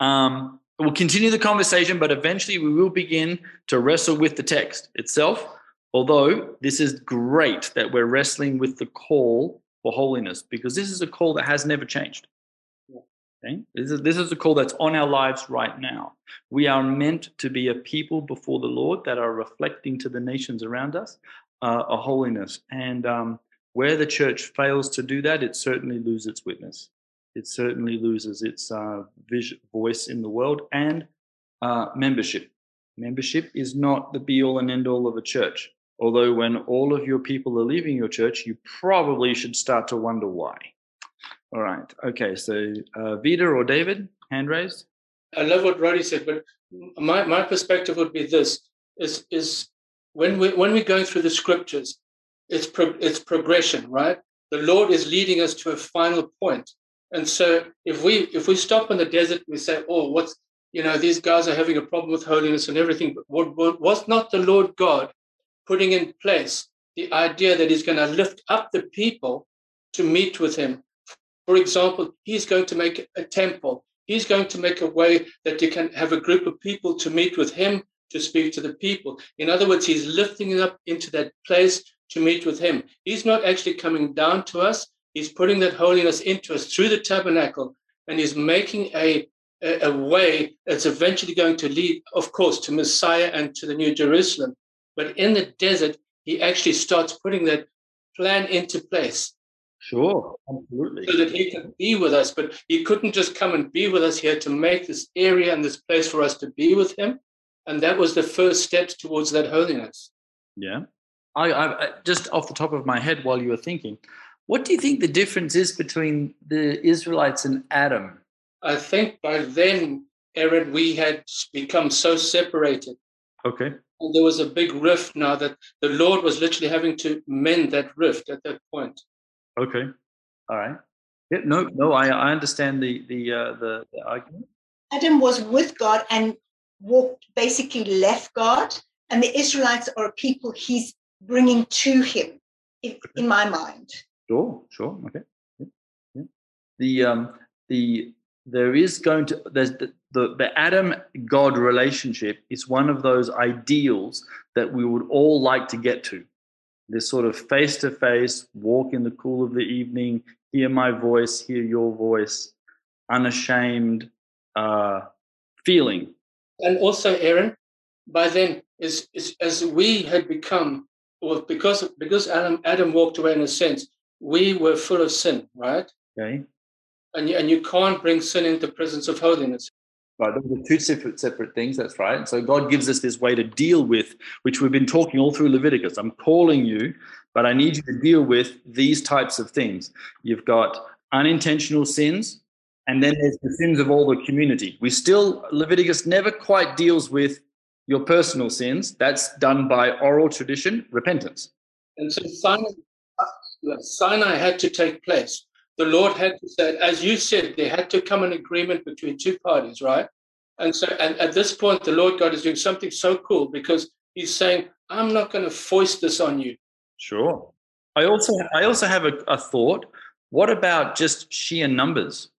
Um, we'll continue the conversation, but eventually we will begin to wrestle with the text itself. Although this is great that we're wrestling with the call for holiness, because this is a call that has never changed. Okay? This is this is a call that's on our lives right now. We are meant to be a people before the Lord that are reflecting to the nations around us uh, a holiness, and um, where the church fails to do that, it certainly loses its witness it certainly loses its uh, voice in the world and uh, membership. Membership is not the be all and end all of a church. Although, when all of your people are leaving your church, you probably should start to wonder why. All right. Okay. So, uh, Vida or David, hand raised. I love what Roddy said, but my, my perspective would be this: is is when we when we're going through the scriptures, it's pro, it's progression, right? The Lord is leading us to a final point, and so if we if we stop in the desert, we say, "Oh, what's you know these guys are having a problem with holiness and everything." But what, what, was not the Lord God putting in place the idea that He's going to lift up the people to meet with Him? For example, He's going to make a temple. He's going to make a way that you can have a group of people to meet with Him to speak to the people. In other words, He's lifting it up into that place to meet with Him. He's not actually coming down to us He's putting that holiness into us through the tabernacle, and he's making a, a, a, way that's eventually going to lead, of course, to Messiah and to the New Jerusalem. But in the desert, he actually starts putting that plan into place. Sure, absolutely. So that he can be with us, but he couldn't just come and be with us here to make this area and this place for us to be with him. And that was the first step towards that holiness. Yeah. I, I just off the top of my head while you were thinking, what do you think the difference is between the Israelites and Adam? I think by then, Aaron, we had become so separated. Okay. And there was a big rift now that the Lord was literally having to mend that rift at that point. Okay. All right. Yeah, no, no, I, I understand the the uh, the, the argument. Adam was with God, and walked basically left God, and the Israelites are a people he's bringing to him, in, in my mind. Sure, sure, okay. Yeah, yeah. The um, the there is going to there's the, the the Adam God relationship is one of those ideals that we would all like to get to. This sort of face to face, walk in the cool of the evening, hear my voice, hear your voice, unashamed uh, feeling. And also, Aaron, by then, is, is as we had become, well, because because Adam Adam walked away in a sense, we were full of sin, right? Okay. And you, and you can't bring sin into the presence of holiness. Right, those are two separate separate things. That's right. So God gives us this way to deal with, which we've been talking all through Leviticus. I'm calling you, but I need you to deal with these types of things. You've got unintentional sins, and then there's the sins of all the community. We still Leviticus never quite deals with your personal sins. That's done by oral tradition, repentance. And so Sinai, Sinai had to take place the Lord had to say, as you said, there had to come an agreement between two parties, right? And so, and at this point, the Lord God is doing something so cool because He's saying, "I'm not going to foist this on you." Sure. I also, I also have a, a thought. What about just sheer numbers?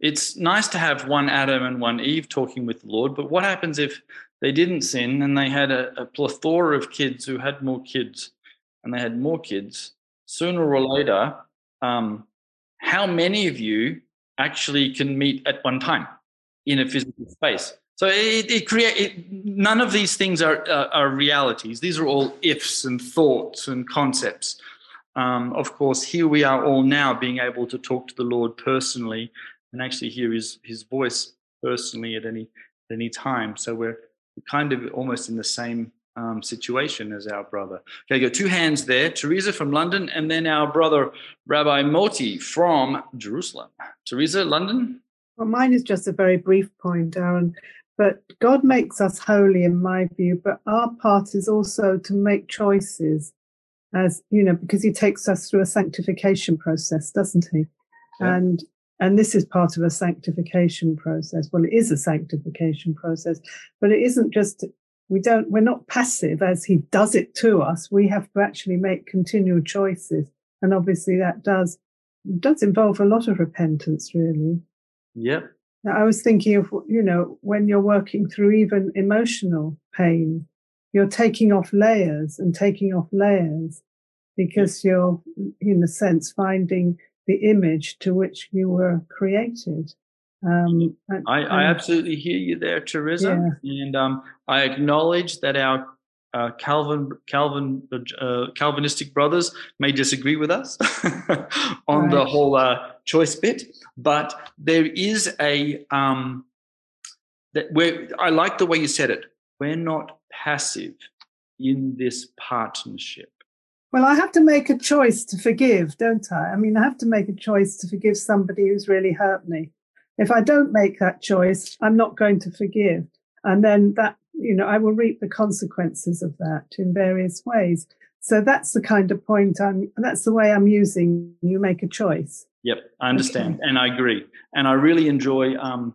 It's nice to have one Adam and one Eve talking with the Lord, but what happens if they didn't sin and they had a, a plethora of kids who had more kids, and they had more kids? Sooner or later, um, how many of you actually can meet at one time in a physical space? So it, it create none of these things are, uh, are realities. These are all ifs and thoughts and concepts. Um, of course, here we are all now being able to talk to the Lord personally and actually hear His His voice personally at any at any time. So we're kind of almost in the same um, situation as our brother. Okay, got two hands there. Teresa from London, and then our brother Rabbi Moti from Jerusalem. Teresa, London. Well, mine is just a very brief point, Aaron. But God makes us holy, in my view. But our part is also to make choices, as you know, because He takes us through a sanctification process, doesn't He? And and this is part of a sanctification process. Well, it is a sanctification process, but it isn't just we don't we're not passive as he does it to us. We have to actually make continual choices. And obviously that does does involve a lot of repentance really. Yep. Now, i was thinking of you know when you're working through even emotional pain you're taking off layers and taking off layers because you're in a sense finding the image to which you were created um, I, I, absolutely hear you there, Teresa, yeah. and um, I acknowledge that our uh, Calvin, Calvin, uh, Calvinistic brothers may disagree with us on right. the whole uh, choice bit, but there is a um, that where I like the way you said it. We're not passive in this partnership. Well, I have to make a choice to forgive, don't I? I mean, I have to make a choice to forgive somebody who's really hurt me. If I don't make that choice, I'm not going to forgive. And then that, you know, I will reap the consequences of that in various ways. So that's the kind of point I'm, that's the way I'm using you make a choice. Yep, I understand. Okay. And I agree. And I really enjoy um,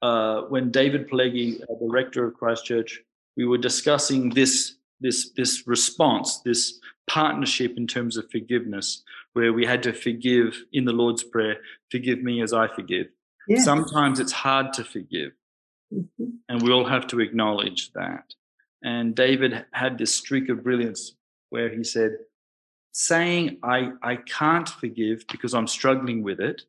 uh, when David Pileggi, uh, the rector of Christ Church, we were discussing this, this, this response, this partnership in terms of forgiveness, where we had to forgive in the Lord's Prayer, forgive me as I forgive. Yes. Sometimes it's hard to forgive. Mm-hmm. And we all have to acknowledge that. And David had this streak of brilliance where he said, saying I, I can't forgive because I'm struggling with it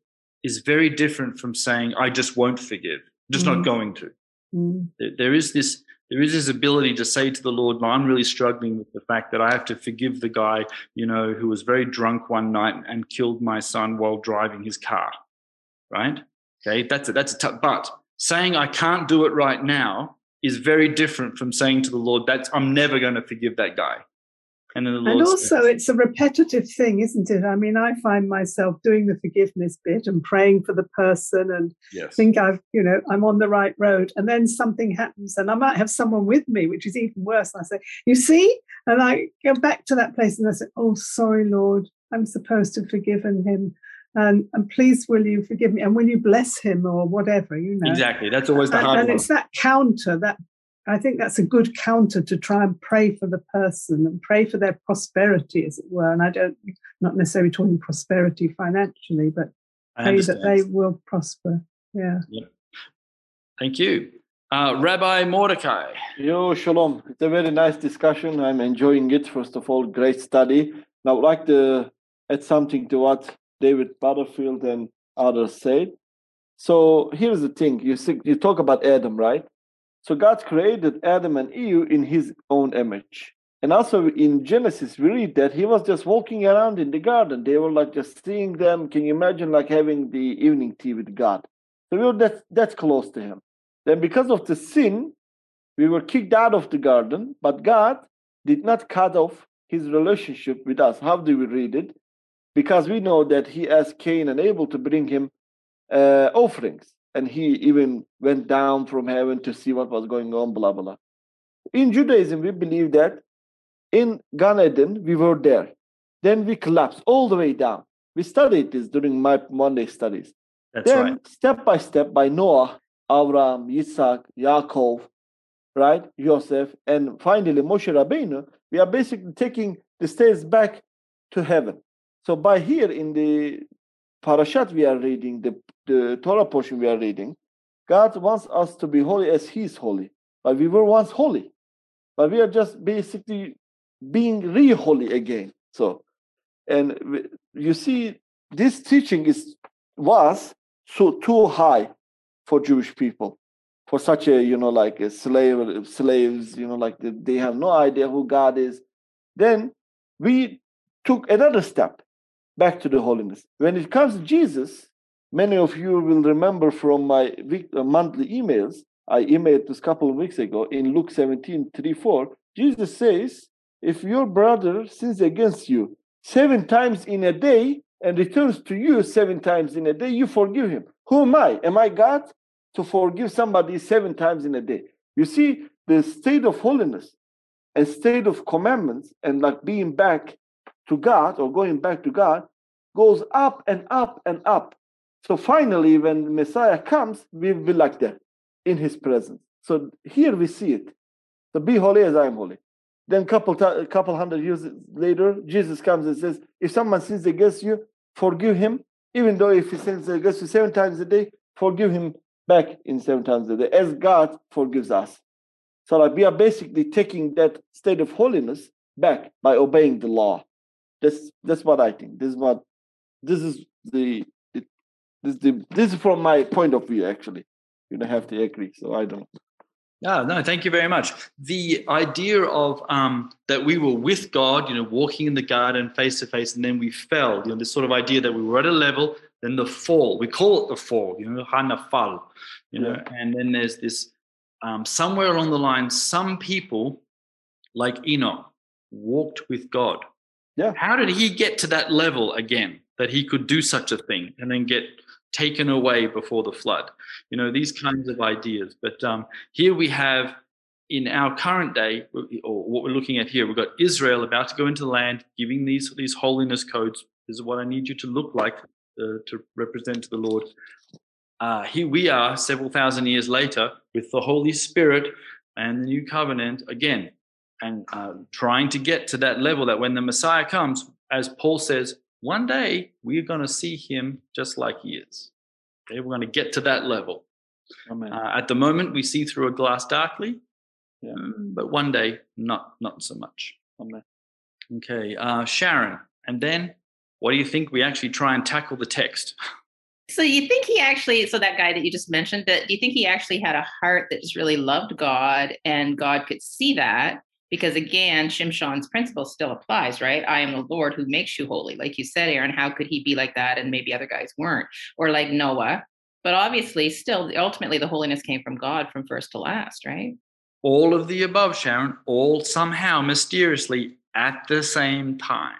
is very different from saying I just won't forgive. I'm just mm. not going to. Mm. There is this there is this ability to say to the Lord, I'm really struggling with the fact that I have to forgive the guy, you know, who was very drunk one night and killed my son while driving his car. Right? Okay, that's a, that's a tough. But saying I can't do it right now is very different from saying to the Lord, "That's I'm never going to forgive that guy." And, and also, says, it's a repetitive thing, isn't it? I mean, I find myself doing the forgiveness bit and praying for the person and yes. think I've, you know, I'm on the right road. And then something happens, and I might have someone with me, which is even worse. And I say, You see? And I go back to that place and I say, Oh, sorry, Lord, I'm supposed to have forgiven him and and please will you forgive me and will you bless him or whatever you know exactly that's always the hard and, and it's that counter that I think that's a good counter to try and pray for the person and pray for their prosperity, as it were. And I don't, not necessarily talking prosperity financially, but pray that they will prosper. Yeah. Yep. Thank you. Uh, Rabbi Mordecai. Yo, shalom. It's a very nice discussion. I'm enjoying it. First of all, great study. Now, I would like to add something to what David Butterfield and others said. So here's the thing: you see, you talk about Adam, right? So God created Adam and Eve in His own image. And also in Genesis, we read that he was just walking around in the garden. They were like just seeing them. Can you imagine like having the evening tea with God? So we were that, that's close to him. Then because of the sin, we were kicked out of the garden, but God did not cut off his relationship with us. How do we read it? Because we know that he asked Cain and Abel to bring him uh, offerings. And he even went down from heaven to see what was going on, blah, blah, blah. In Judaism, we believe that in Gan Eden, we were there. Then we collapsed all the way down. We studied this during my Monday studies. That's then, right. step by step, by Noah, Abraham, Isaac, Yaakov, right, Joseph, and finally Moshe Rabbeinu, we are basically taking the stairs back to heaven. So by here in the parashat we are reading, the, the Torah portion we are reading, God wants us to be holy as He is holy. But we were once holy. But we are just basically being re-holy again. So, and you see, this teaching is was so too high for Jewish people, for such a you know like a slave slaves, you know like they have no idea who God is. Then we took another step back to the holiness. When it comes to Jesus, many of you will remember from my week, uh, monthly emails. I emailed this couple of weeks ago in Luke 17, 3, 4. Jesus says, if your brother sins against you seven times in a day and returns to you seven times in a day, you forgive him. Who am I? Am I God to forgive somebody seven times in a day? You see, the state of holiness and state of commandments and like being back to God or going back to God goes up and up and up. So finally, when Messiah comes, we'll be like that in his presence. So here we see it. So be holy as I am holy. Then couple a couple hundred years later, Jesus comes and says, if someone sins against you, forgive him. Even though if he sins against you seven times a day, forgive him back in seven times a day, as God forgives us. So like we are basically taking that state of holiness back by obeying the law. That's that's what I think. This is what this is the, the this the this is from my point of view actually. You don't have to agree, so I don't. No, no, thank you very much. The idea of um, that we were with God, you know, walking in the garden face to face, and then we fell. You know, this sort of idea that we were at a level, then the fall. We call it the fall. You know, hanafal. You know, Yeah. and then there's this um, somewhere along the line, some people, like Enoch, walked with God. Yeah. How did he get to that level again? That he could do such a thing and then get taken away before the flood. You know, these kinds of ideas. But um, here we have in our current day, or what we're looking at here, we've got Israel about to go into the land, giving these these holiness codes. This is what I need you to look like uh, to represent to the Lord. Uh, here we are, several thousand years later, with the Holy Spirit and the New Covenant again, and uh, trying to get to that level that when the Messiah comes, as Paul says, one day we're going to see him just like he is. Okay, we're going to get to that level. Amen. Uh, at the moment, we see through a glass darkly, Yeah. um, but one day, not not so much. Amen. Okay, uh, Sharon, and then what do you think? We actually try and tackle the text. So you think he actually, so that guy that you just mentioned, that do you think he actually had a heart that just really loved God and God could see that? Because again, Shimshon's principle still applies, right? I am the Lord who makes you holy. Like you said, Aaron, how could he be like that and maybe other guys weren't? Or like Noah. But obviously, still, ultimately, the holiness came from God from first to last, right? All of the above, Sharon, all somehow mysteriously at the same time.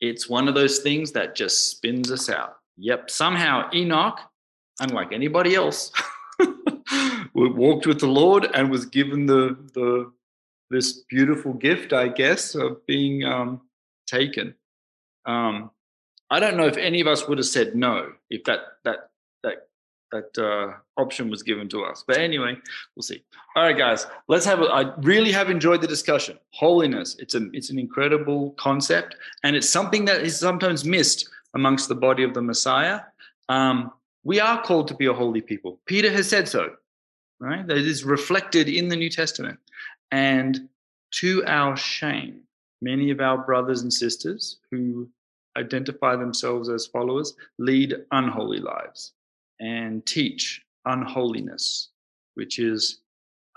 It's one of those things that just spins us out. Yep, somehow Enoch, unlike anybody else, walked with the Lord and was given the the this beautiful gift, I guess, of being um, taken. Um, I don't know if any of us would have said no if that that that that uh, option was given to us. But anyway, we'll see. All right, guys, let's have. A, I really have enjoyed the discussion. Holiness. It's a it's an incredible concept, and it's something that is sometimes missed amongst the body of the Messiah. Um, we are called to be a holy people. Peter has said so. Right, that is reflected in the New Testament, and to our shame, many of our brothers and sisters who identify themselves as followers lead unholy lives and teach unholiness, which is,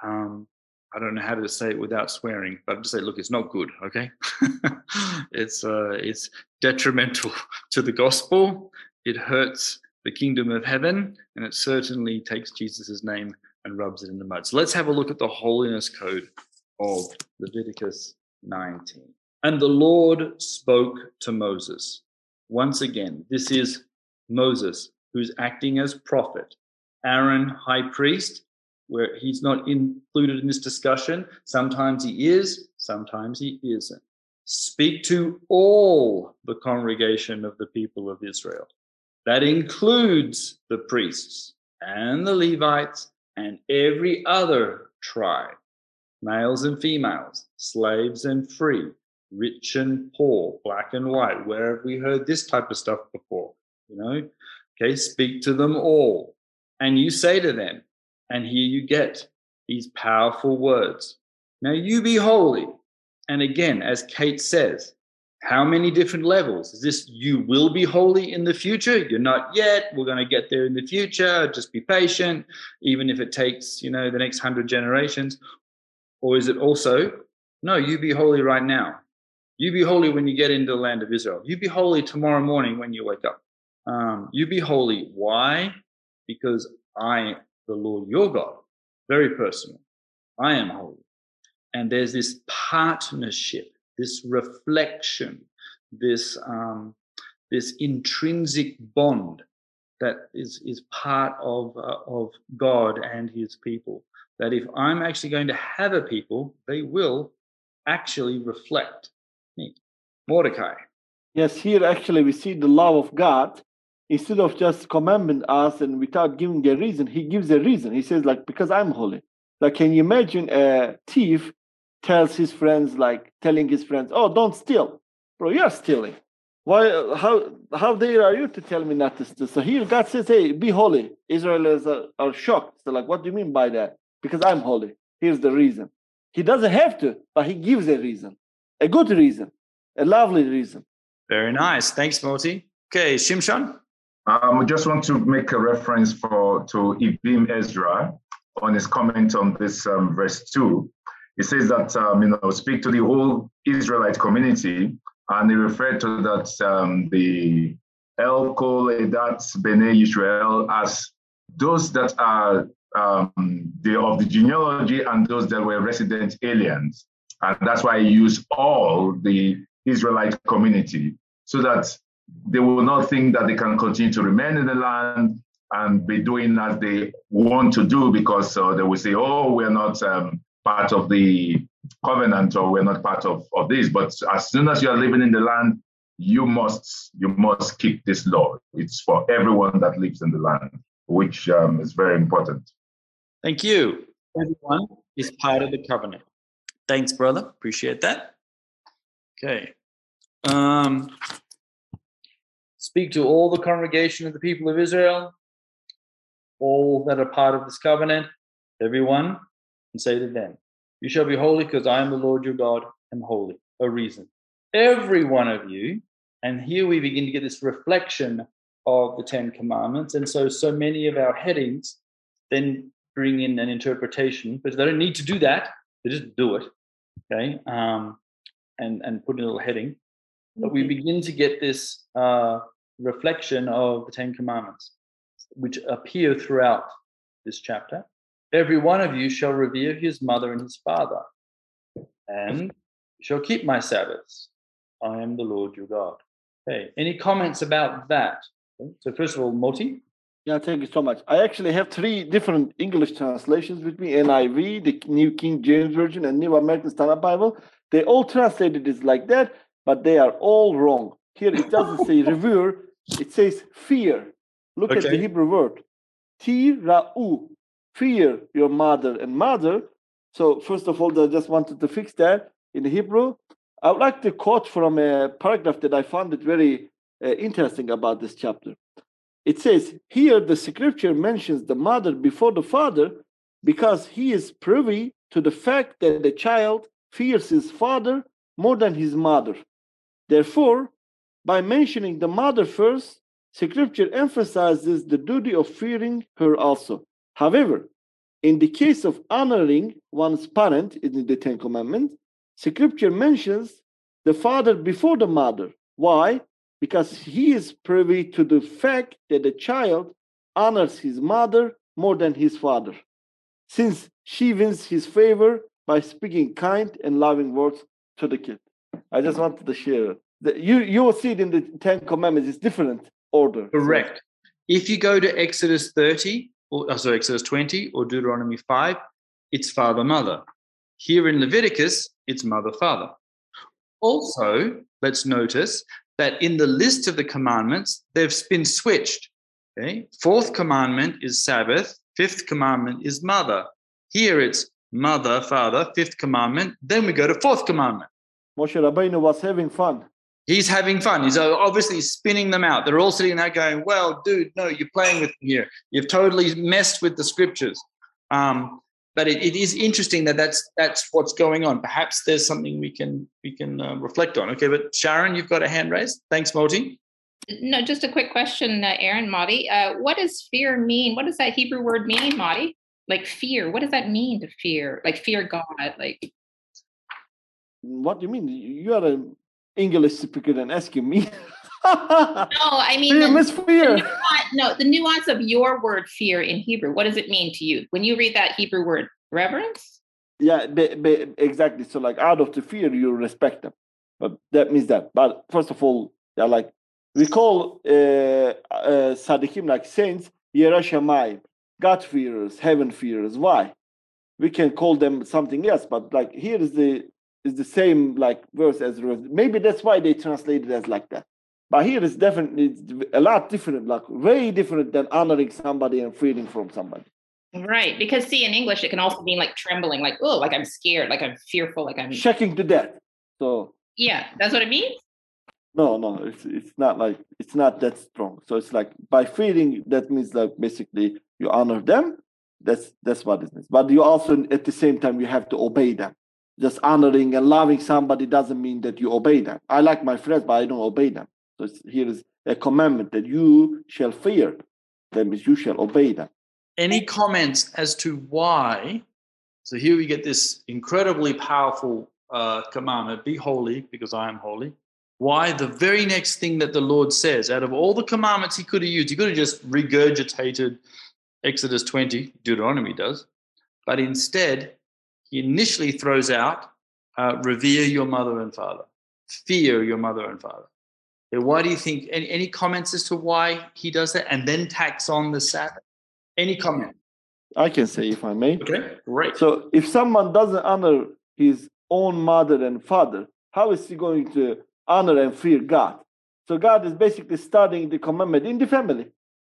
um, I don't know how to say it without swearing, but I'll just say, look, it's not good, okay? it's, uh, it's detrimental to the gospel. It hurts the kingdom of heaven, and it certainly takes Jesus' name and rubs it in the mud. So let's have a look at the holiness code of Leviticus 19. And the Lord spoke to Moses. Once again, this is Moses who's acting as prophet, Aaron, high priest, where he's not included in this discussion. Sometimes he is, sometimes he isn't. Speak to all the congregation of the people of Israel. That includes the priests and the Levites and every other tribe, males and females, slaves and free, rich and poor, black and white. Where have we heard this type of stuff before? You know, Okay, speak to them all. And you say to them, and here you get these powerful words. Now you be holy. And again, as Kate says, how many different levels? Is this you will be holy in the future? You're not yet. We're going to get there in the future. Just be patient, even if it takes, you know, the next hundred generations. Or is it also, no, you be holy right now. You be holy when you get into the land of Israel. You be holy tomorrow morning when you wake up. Um, you be holy. Why? Because I, the Lord your God, very personal. I am holy. And there's this partnership, this reflection, this um, this intrinsic bond that is is part of uh, of God and His people. That if I'm actually going to have a people, they will actually reflect me. Mordecai. Yes, here actually we see the love of God instead of just commanding us and without giving a reason, he gives a reason. He says, like, because I'm holy. Like, can you imagine a thief tells his friends, like, telling his friends, oh, don't steal. Bro, you're stealing. Why, how, how dare are you to tell me not to steal? So here God says, hey, be holy. Israelis are, are shocked. So, like, what do you mean by that? Because I'm holy. Here's the reason. He doesn't have to, but he gives a reason, a good reason, a lovely reason. Very nice. Thanks, Moti. Okay, Shimshon. Um, I just want to make a reference for to Ibn Ezra on his comment on this um, verse two. He says that um, you know speak to the whole Israelite community, and he referred to that um, the El Kol Edat Bnei Israel as those that are um, the, of the genealogy and those that were resident aliens, and that's why he used all the Israelite community so that they will not think that they can continue to remain in the land and be doing as they want to do because uh, they will say, oh, we're not um, part of the covenant or we're not part of, of this. But as soon as you are living in the land, you must you must keep this law. It's for everyone that lives in the land, which um, is very important. Thank you. Everyone is part of the covenant. Thanks, brother. Appreciate that. Okay. Um, Speak to all the congregation of the people of Israel, all that are part of this covenant, everyone, and say to them, You shall be holy because I am the Lord your God, am holy. A reason. Every one of you, and here we begin to get this reflection of the Ten Commandments. And so, so many of our headings then bring in an interpretation, but they don't need to do that. They just do it. Okay. Um, and, and put in a little heading. But we begin to get this uh, reflection of the Ten Commandments, which appear throughout this chapter. Every one of you shall revere his mother and his father, and shall keep my Sabbaths. I am the Lord your God. Okay, any comments about that? Okay. So, first of all, Moti. Yeah, thank you so much. I actually have three different English translations with me NIV, the New King James Version, and New American Standard Bible. They all translated it like that, but they are all wrong. Here it doesn't say revere, it says fear. Look okay. at the Hebrew word. Tira'u, fear your mother and mother. So first of all, I just wanted to fix that in Hebrew. I would like to quote from a paragraph that I found it very uh, interesting about this chapter. It says, Here the scripture mentions the mother before the father because he is privy to the fact that the child fears his father more than his mother. Therefore, by mentioning the mother first, scripture emphasizes the duty of fearing her also. However, in the case of honoring one's parent in the Ten Commandments, scripture mentions the father before the mother. Why? Because he is privy to the fact that the child honors his mother more than his father, since she wins his favor by speaking kind and loving words to the kid. I just wanted to share. that. you you will see it in the Ten Commandments. It's different order. Correct. If you go to Exodus 30, or oh, sorry, Exodus 20 or Deuteronomy 5, it's father mother. Here in Leviticus, it's mother father. Also, let's notice that in the list of the commandments, they've been switched. Okay, fourth commandment is Sabbath. Fifth commandment is mother. Here it's mother, father. Fifth commandment. Then we go to fourth commandment. Moshe Rabbeinu was having fun. He's having fun. He's obviously spinning them out. They're all sitting there going, "Well, dude, no, you're playing with me here. You've totally messed with the scriptures." Um, but it, it is interesting that that's that's what's going on. Perhaps there's something we can we can uh, reflect on. Okay, but Sharon, you've got a hand raised. Thanks, Moti. No, just a quick question, uh, Aaron, Moti. Uh, what does fear mean? What does that Hebrew word mean, Moti? Like fear. What does that mean to fear? Like fear God. Like what do you mean? You are an English speaker and asking me. no, I mean the, Fear. The nuance, no, the nuance of your word fear in Hebrew. What does it mean to you when you read that Hebrew word? Reverence. Yeah, exactly. So, like, out of the fear, you respect them. But that means that. But first of all, they're like we call uh, uh, Sadiqim like saints, Yerashamai, God fearers, heaven fearers. Why? We can call them something else, but like here is the is the same like verse as maybe that's why they translated as like that. But here is definitely a lot different, like way different than honoring somebody and fearing from somebody. Right, because see, in English, it can also mean like trembling, like oh, like I'm scared, like I'm fearful, like I'm shaking to death. So yeah, that's what it means. No, no, it's it's not like it's not that strong. So it's like by fearing, that means like basically you honor them. That's that's what it means. But you also at the same time you have to obey them just honoring and loving somebody doesn't mean that you obey them. I like my friends, but I don't obey them. So here is a commandment that you shall fear. That means you shall obey them. Any comments as to why? So here we get this incredibly powerful uh, commandment be holy because I am holy. Why the very next thing that the Lord says, out of all the commandments he could have used, he could have just regurgitated Exodus 20, Deuteronomy does. But instead, he initially throws out uh, revere your mother and father, fear your mother and father. Why do you think? Any, any comments as to why he does that and then tacks on the Sabbath? Any comment? I can say if I may. Okay, great. So if someone doesn't honor his own mother and father, how is he going to honor and fear God? So God is basically starting the commandment in the family.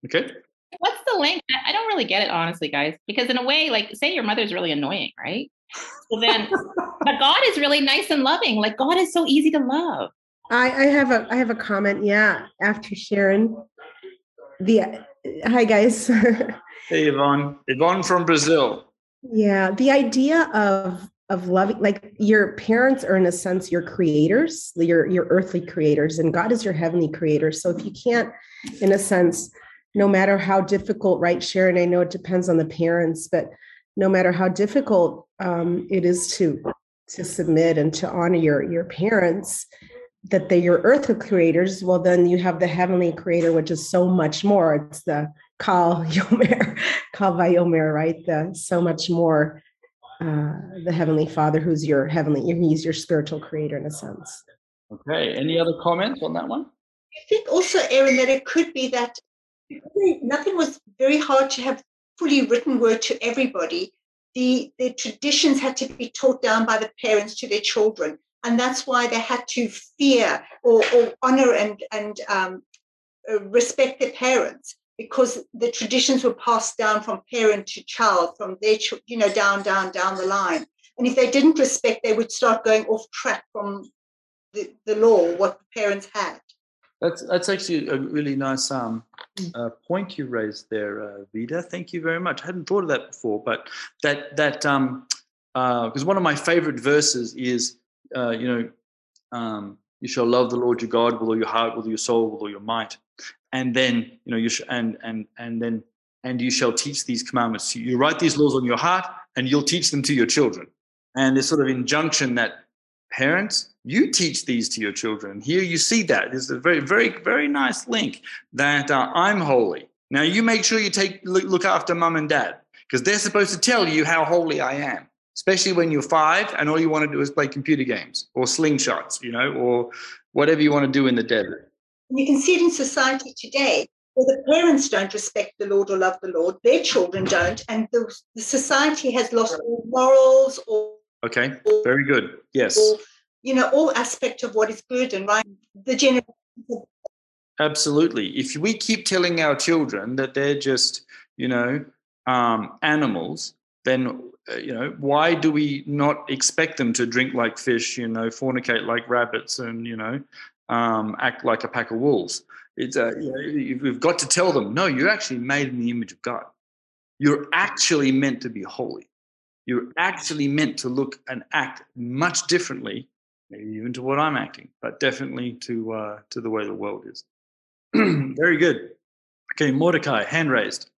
Okay. What's the link? I don't really get it, honestly, guys. Because in a way, like, say your mother's really annoying, right? So then, but God is really nice and loving. Like God is so easy to love. I, I have a I have a comment. Yeah, after Sharon, the hi guys. hey Yvonne, Yvonne from Brazil. Yeah, the idea of of loving like your parents are in a sense your creators your your earthly creators and god is your heavenly creator so if you can't in a sense no matter how difficult right sharon i know it depends on the parents but no matter how difficult um, it is to to submit and to honor your your parents that they're your earthly creators. Well then you have the heavenly creator which is so much more. It's the kal yomer kal vachomer right? The so much more uh, the heavenly father who's your heavenly he's your spiritual creator in a sense. Okay any other comments on that one? I think also aaron that it could be that nothing was very hard to have fully written word to everybody, the, the traditions had to be taught down by the parents to their children. And that's why they had to fear or, or honor and, and um, uh, respect their parents. because the traditions were passed down from parent to child, from their, you know, down, down, down the line. And if they didn't respect, they would start going off track from the, the law, what the parents had. That's that's actually a really nice um, uh, point you raised there, uh, Vida. Thank you very much. I hadn't thought of that before, but that that um because uh, one of my favorite verses is uh, you know um, you shall love the Lord your God with all your heart, with all your soul, with all your might, and then you know you sh- and and and then and you shall teach these commandments. You write these laws on your heart, and you'll teach them to your children. And this sort of injunction that parents you teach these to your children here you see that there's a very very very nice link that uh, i'm holy now you make sure you take look after mum and dad because they're supposed to tell you how holy i am especially when you're five and all you want to do is play computer games or slingshots you know or whatever you want to do in the desert you can see it in society today where the parents don't respect the Lord or love the Lord, their children don't, and the, the society has lost all morals or Okay, very good. Yes. Or, you know, all aspect of what is good and right. The generation. Absolutely. If we keep telling our children that they're just, you know, um, animals, then uh, you know why do we not expect them to drink like fish, you know, fornicate like rabbits, and you know, um, act like a pack of wolves? It's uh, you know, we've got to tell them, no, you're actually made in the image of God. You're actually meant to be holy you're actually meant to look and act much differently, maybe even to what I'm acting, but definitely to uh, to the way the world is. Very good. Okay, Mordecai, hand raised.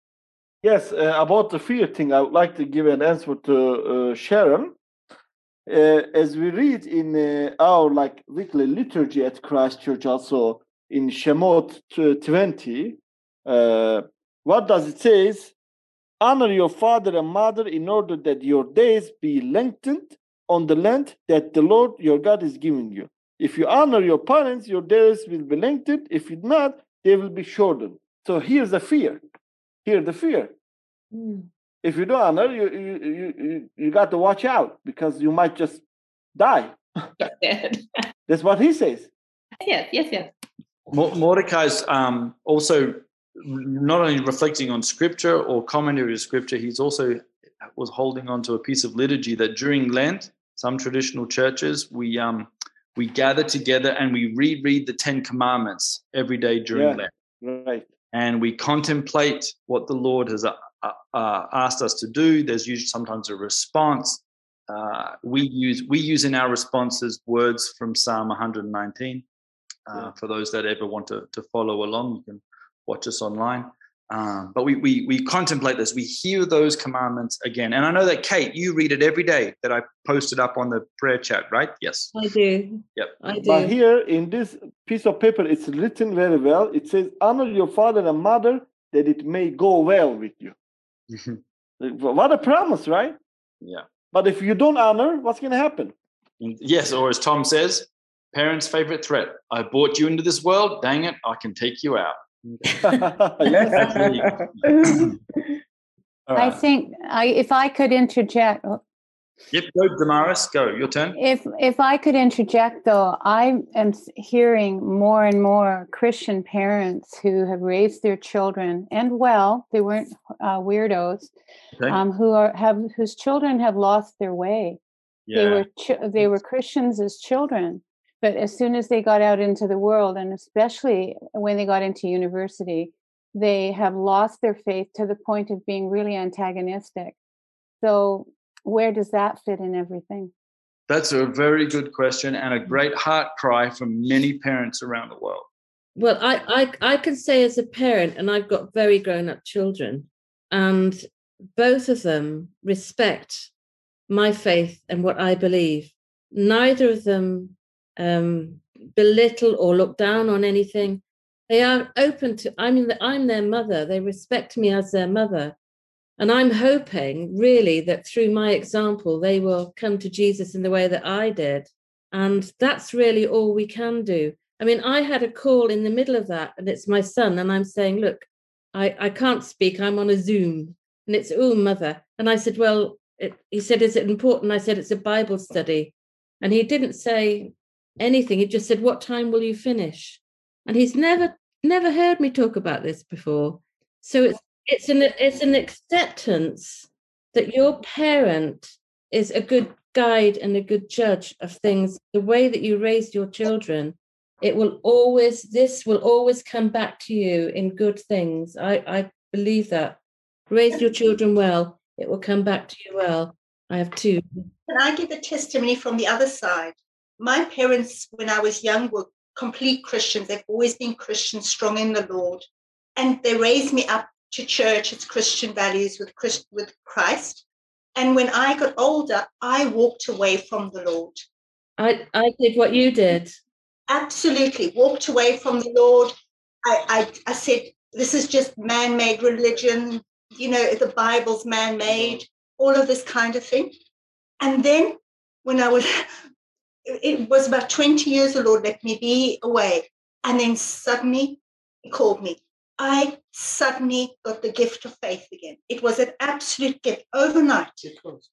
Yes, uh, about the fear thing, I would like to give an answer to uh, Sharon. Uh, as we read in uh, our like weekly liturgy at Christ Church, also in Shemot 20, uh, what does it says? Honor your father and mother in order that your days be lengthened on the land that the Lord your God is giving you. If you honor your parents, your days will be lengthened. If you not, they will be shortened. So here's the fear. Here the fear. Mm. If you don't honor, you, you you you you got to watch out because you might just die. That's what he says. Yes, yes, yes. Mordecai's um, also not only reflecting on scripture or commentary of scripture, he's also was holding on to a piece of liturgy that during Lent, some traditional churches, we um we gather together and we reread the Ten Commandments every day during yeah, Lent. Right. And we contemplate what the Lord has uh, uh, uh, asked us to do. There's usually sometimes a response. Uh, we use we use in our responses words from Psalm 119. Uh, yeah. For those that ever want to to follow along, you can watch us online. Um, but we, we we contemplate this. We hear those commandments again, and I know that Kate, you read it every day. That I posted up on the prayer chat, right? Yes, I do. Yep, I do. But here in this piece of paper, it's written very well. It says, "Honor your father and mother, that it may go well with you." what a promise, right? Yeah. But if you don't honor, what's going to happen? Yes, or as Tom says, parents' favorite threat: "I brought you into this world. Dang it, I can take you out." I think I, if I could interject. Oh. Yep, go, Damaris. Go. Your turn. If if I could interject, though, I am hearing more and more Christian parents who have raised their children, and well, they weren't uh, weirdos, okay. um, who are have whose children have lost their way. Yeah. They were ch- they were Christians as children, but as soon as they got out into the world, and especially when they got into university, they have lost their faith to the point of being really antagonistic. So, where does that fit in everything? That's a very good question and a mm-hmm. great heart cry from many parents around the world. Well, I, I, I can say as a parent, and I've got very grown up children, and both of them respect my faith and what I believe. Neither of them um, belittle or look down on anything. They are open to. I mean, I'm their mother. They respect me as their mother, and I'm hoping really that through my example, they will come to Jesus in the way that I did. And that's really all we can do. I mean, I had a call in the middle of that, and it's my son, and I'm saying, look, I, I can't speak. I'm on a Zoom, and it's oh, mother. And I said, well, it, he said, is it important? I said, it's a Bible study. And he didn't say, anything. He just said, What time will you finish? And he's never, never heard me talk about this before. So it's it's an it's an acceptance that your parent is a good guide and a good judge of things. The way that you raised your children, it will always this will always come back to you in good things. I I believe that. Raise your children well, it will come back to you well. I have two. Can I give a testimony from the other side? My parents, when I was young, were complete Christians. They've always been Christians, strong in the Lord. And they raised me up to church, it's Christian values with, Christ, with Christ. And when I got older, I walked away from the Lord. I, I did what you did. Absolutely. Walked away from the Lord. I, I, I said, this is just man made religion. You know, the Bible's man made, all of this kind of thing. And then when I was it was about 20 years the Lord let me be away. And then suddenly he called me. I suddenly got the gift of faith again. It was an absolute gift overnight.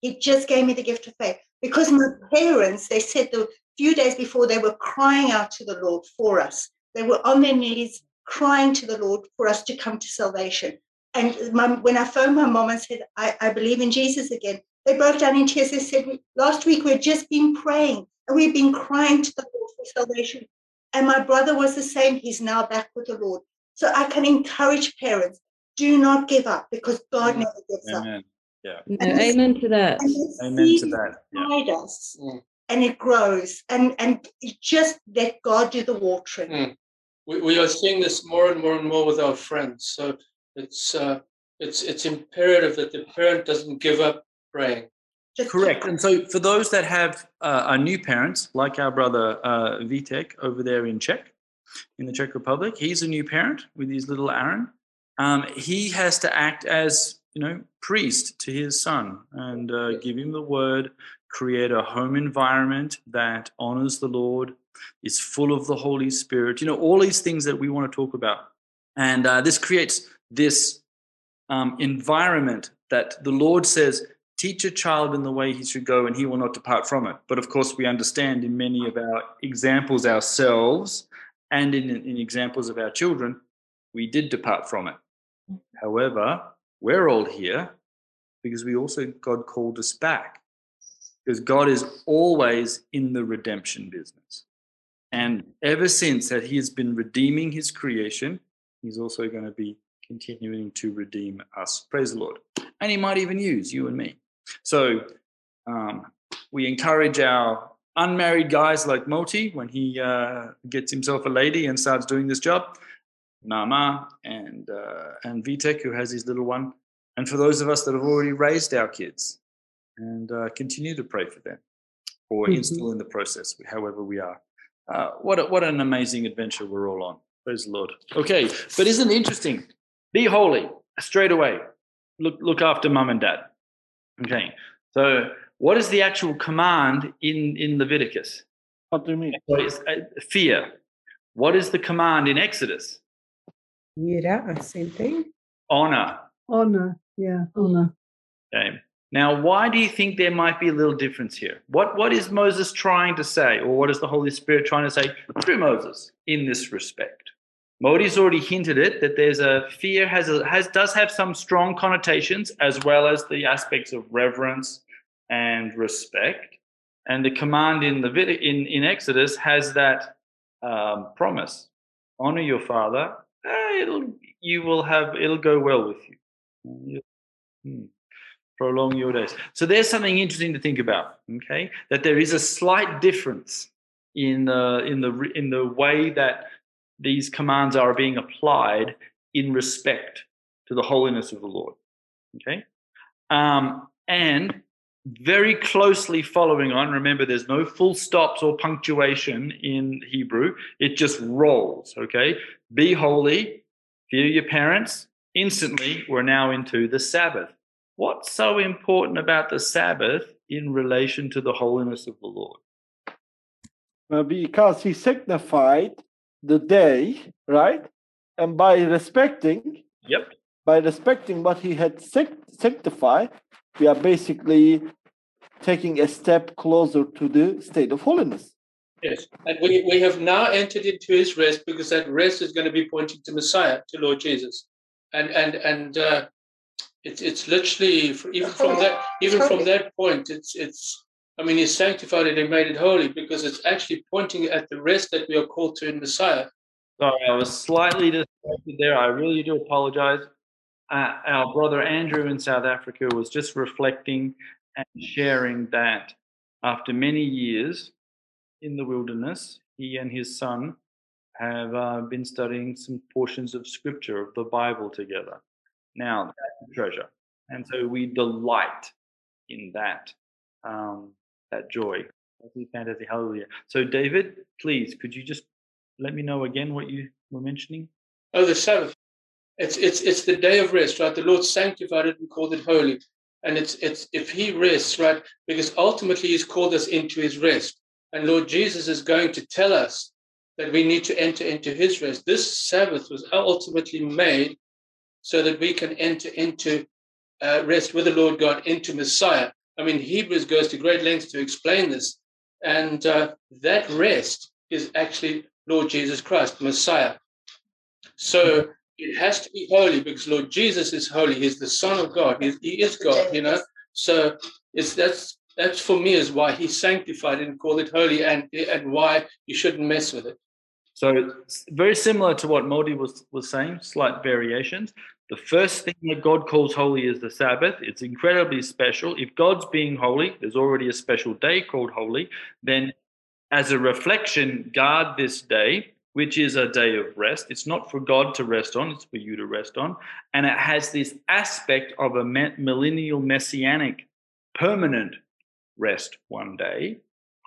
He just gave me the gift of faith because my parents, they said the few days before, they were crying out to the Lord for us. They were on their knees crying to the Lord for us to come to salvation. And my, when I phoned my mom and said, I, I believe in Jesus again, they broke down in tears. They said, Last week we've just been praying we've been crying to the Lord for salvation. And my brother was the same. He's now back with the Lord. So I can encourage parents do not give up because God never gives Amen. up. Yeah. No, amen to that. Amen to that. Yeah. Guide us. And it grows. And and just let God do the watering. Mm. We, we are seeing this more and more and more with our friends. So it's uh, it's it's imperative that the parent doesn't give up praying. Correct. And so, for those that have uh, are new parents, like our brother uh, Vitek over there in Czech, in the Czech Republic, he's a new parent with his little Aaron. Um, he has to act as you know priest to his son and uh, give him the word, create a home environment that honors the Lord, is full of the Holy Spirit. You know all these things that we want to talk about, and uh, this creates this um, environment that the Lord says teach a child in the way he should go and he will not depart from it. But of course we understand in many of our examples ourselves and in, in examples of our children we did depart from it. However we're all here because we also god called us back. Because god is always in the redemption business. And ever since that he has been redeeming his creation he's also going to be continuing to redeem us. Praise the lord. And he might even use you and me so um, we encourage our unmarried guys like Moti when he uh, gets himself a lady and starts doing this job, Nama and uh, and Vitek who has his little one, and for those of us that have already raised our kids, and uh, continue to pray for them or Mhm. instill in the process, however we are. Uh, what a, what an amazing adventure we're all on. Praise the Lord. Okay, but isn't it interesting? Be holy straight away. Look look after mum and dad. Okay, so what is the actual command in, in Leviticus? What do you mean? So it's, uh, fear. What is the command in Exodus? Yeah, same thing. Honor. Honor. Yeah, honor. Okay. Now, why do you think there might be a little difference here? What What is Moses trying to say, or what is the Holy Spirit trying to say through Moses in this respect? Moti's already hinted it that there's a fear has a, has does have some strong connotations as well as the aspects of reverence and respect. And the command in the in in Exodus has that um, promise: honor your father. eh, it'll you will have it'll go well with you. Hmm, Prolong your days. So there's something interesting to think about. Okay, that there is a slight difference in the in the in the way that these commands are being applied in respect to the holiness of the Lord. Okay, um, and very closely following on. Remember, there's no full stops or punctuation in Hebrew. It just rolls. Okay, be holy, fear your parents. Instantly, we're now into the Sabbath. What's so important about the Sabbath in relation to the holiness of the Lord? Well, because he signified the day, right? And by respecting, yep, by respecting what he had sanctified, we are basically taking a step closer to the state of holiness. Yes, and we, we have now entered into his rest because that rest is going to be pointing to Messiah, to Lord Jesus. and and and uh, it's it's literally even from that even from that point, it's it's. I mean, he sanctified it and made it holy because it's actually pointing at the rest that we are called to in Messiah. Sorry, I was slightly distracted there. I really do apologize. Uh, our brother Andrew in South Africa was just reflecting and sharing that after many years in the wilderness, he and his son have uh, been studying some portions of scripture of the Bible together. Now, that's a treasure. And so we delight in that, um, that joy. Fantasy, hallelujah. So, David, please, could you just let me know again what you were mentioning? Oh, the Sabbath. It's it's it's the day of rest, right? The Lord sanctified it and called it holy. And it's it's if He rests, right? Because ultimately He's called us into His rest. And Lord Jesus is going to tell us that we need to enter into his rest. This Sabbath was ultimately made so that we can enter into uh, rest with the Lord God into Messiah. I mean, Hebrews goes to great lengths to explain this. And uh, that rest is actually Lord Jesus Christ, Messiah. So it has to be holy because Lord Jesus is holy. He's the Son of God. He, he is God, you know. So it's that's that's for me is why he sanctified and called it holy and and why you shouldn't mess with it so very similar to what moti was was saying slight variations the first thing that god calls holy is the sabbath it's incredibly special if god's being holy there's already a special day called holy then as a reflection guard this day which is a day of rest it's not for god to rest on it's for you to rest on and it has this aspect of a millennial messianic permanent rest one day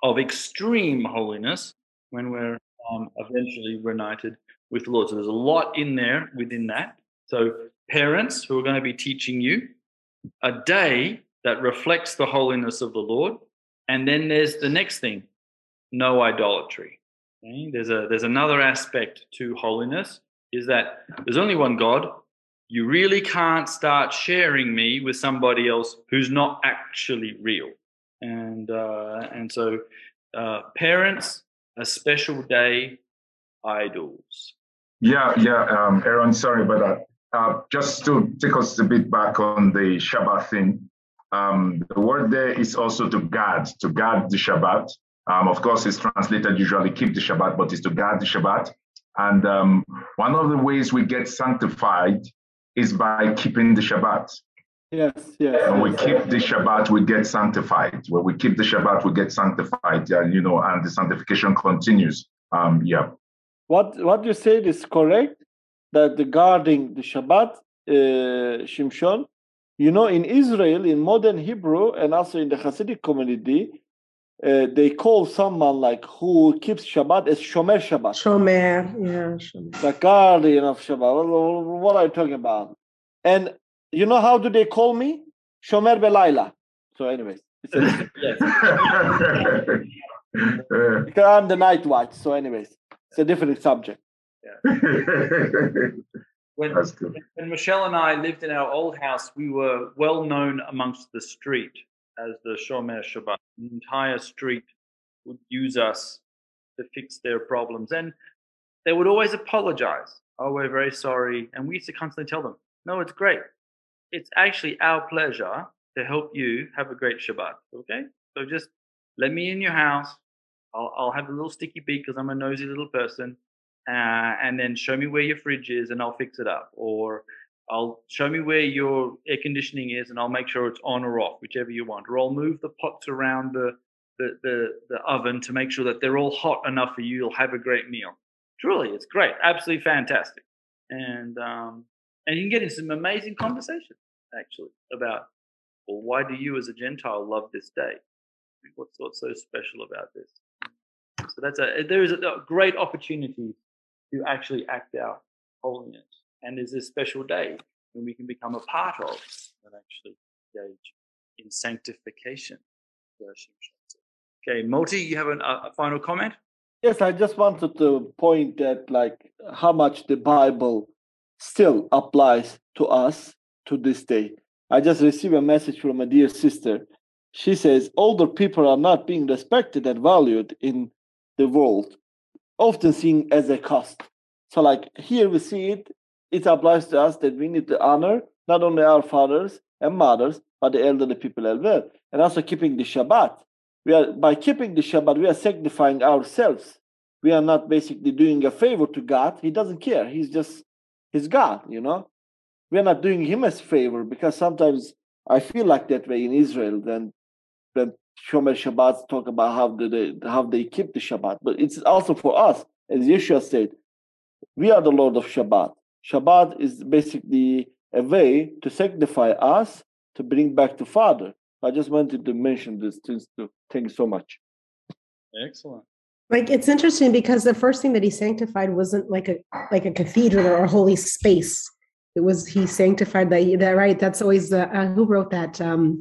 of extreme holiness when we're um, eventually reunited with the Lord. So there's a lot in there within that. So, parents who are going to be teaching you a day that reflects the holiness of the Lord. And then there's the next thing no idolatry. Okay? There's, a, there's another aspect to holiness is that there's only one God. You really can't start sharing me with somebody else who's not actually real and uh, and so uh, parents a special day idols yeah yeah um, aaron sorry about that uh, just to take us a bit back on the shabbat thing um, the word there is also to guard to guard the shabbat um, of course it's translated usually keep the shabbat but it's to guard the shabbat and um, one of the ways we get sanctified is by keeping the shabbat Yes, yes. When we keep the Shabbat, we get sanctified. When we keep the Shabbat, we get sanctified. Yeah, you know, and the sanctification continues. Um, yeah. What what you said is correct. That the guarding the Shabbat, uh, Shimshon. You know, in Israel, in modern Hebrew, and also in the Hasidic community, uh, they call someone like who keeps Shabbat as Shomer Shabbat. Shomer, yeah. Shomer. The guardian of Shabbat. What, what are you talking about? And you know how do they call me? Shomer Belayla. So, anyways, because I'm the night watch. So, anyways, it's a different subject. when, when Michelle and I lived in our old house, we were well known amongst the street as the Shomer Shabbat. The entire street would use us to fix their problems. And they would always apologize. Oh, we're very sorry. And we used to constantly tell them, no, it's great it's actually our pleasure to help you have a great Shabbat. Okay? So just let me in your house. I'll, I'll have a little sticky beak because I'm a nosy little person. Uh, and then show me where your fridge is and I'll fix it up. Or I'll show me where your air conditioning is and I'll make sure it's on or off, whichever you want. Or I'll move the pots around the, the, the, the oven to make sure that they're all hot enough for you. You'll have a great meal. Truly, it's great. Absolutely fantastic. And um, and you can get in some amazing conversations actually about well why do you as a gentile love this day what's what's so special about this so that's a there is a great opportunity to actually act out holiness and there's this special day when we can become a part of and actually engage in sanctification okay moti you have an, a final comment yes i just wanted to point that like how much the bible still applies to us to this day. I just received a message from a dear sister. She says older people are not being respected and valued in the world, often seen as a cost. So, like here we see it it applies to us that we need to honor not only our fathers and mothers, but the elderly people as well. And also keeping the Shabbat. We are by keeping the Shabbat, we are sanctifying ourselves. We are not basically doing a favor to God. He doesn't care. He's just he's God, you know. We are not doing him a favor because sometimes I feel like that way in Israel. Then when Shomer Shabbat talk about how they how they keep the Shabbat, but it's also for us, as Yeshua said, we are the Lord of Shabbat. Shabbat is basically a way to sanctify us to bring back the Father. I just wanted to mention this things too. Thank you so much. Excellent. Like it's interesting because the first thing that he sanctified wasn't like a like a cathedral or a holy space. It was he sanctified that that right. That's always the uh, who wrote that. Um,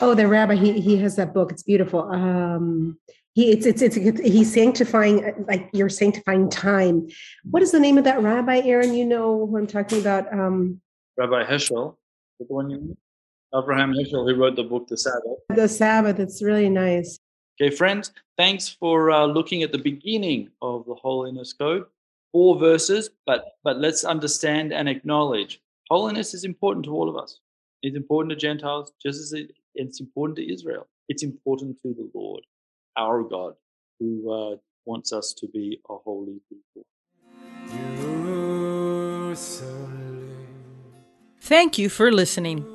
oh, the rabbi. He he has that book. It's beautiful. Um, he it's it's it's he's sanctifying like you're sanctifying time. What is the name of that rabbi, Aaron? You know who I'm talking about. Um, Rabbi Heschel, the one you mean? Abraham Heschel, who wrote the book The Sabbath. The Sabbath. It's really nice. Okay, friends, thanks for uh, looking at the beginning of the Holiness Code. Four verses, but but let's understand and acknowledge holiness is important to all of us. It's important to Gentiles, just as it, it's important to Israel. It's important to the Lord, our God, who uh, wants us to be a holy people. Thank you for listening.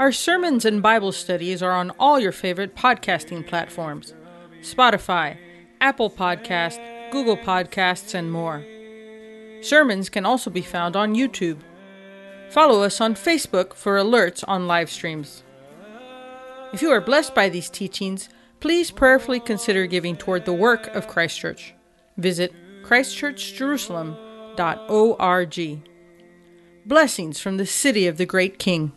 Our sermons and Bible studies are on all your favorite podcasting platforms Spotify, Apple Podcast, Google Podcasts, and more. Sermons can also be found on YouTube. Follow us on Facebook for alerts on live streams. If you are blessed by these teachings, please prayerfully consider giving toward the work of Christ Church. Visit christchurchjerusalem.org. Blessings from the city of the great King.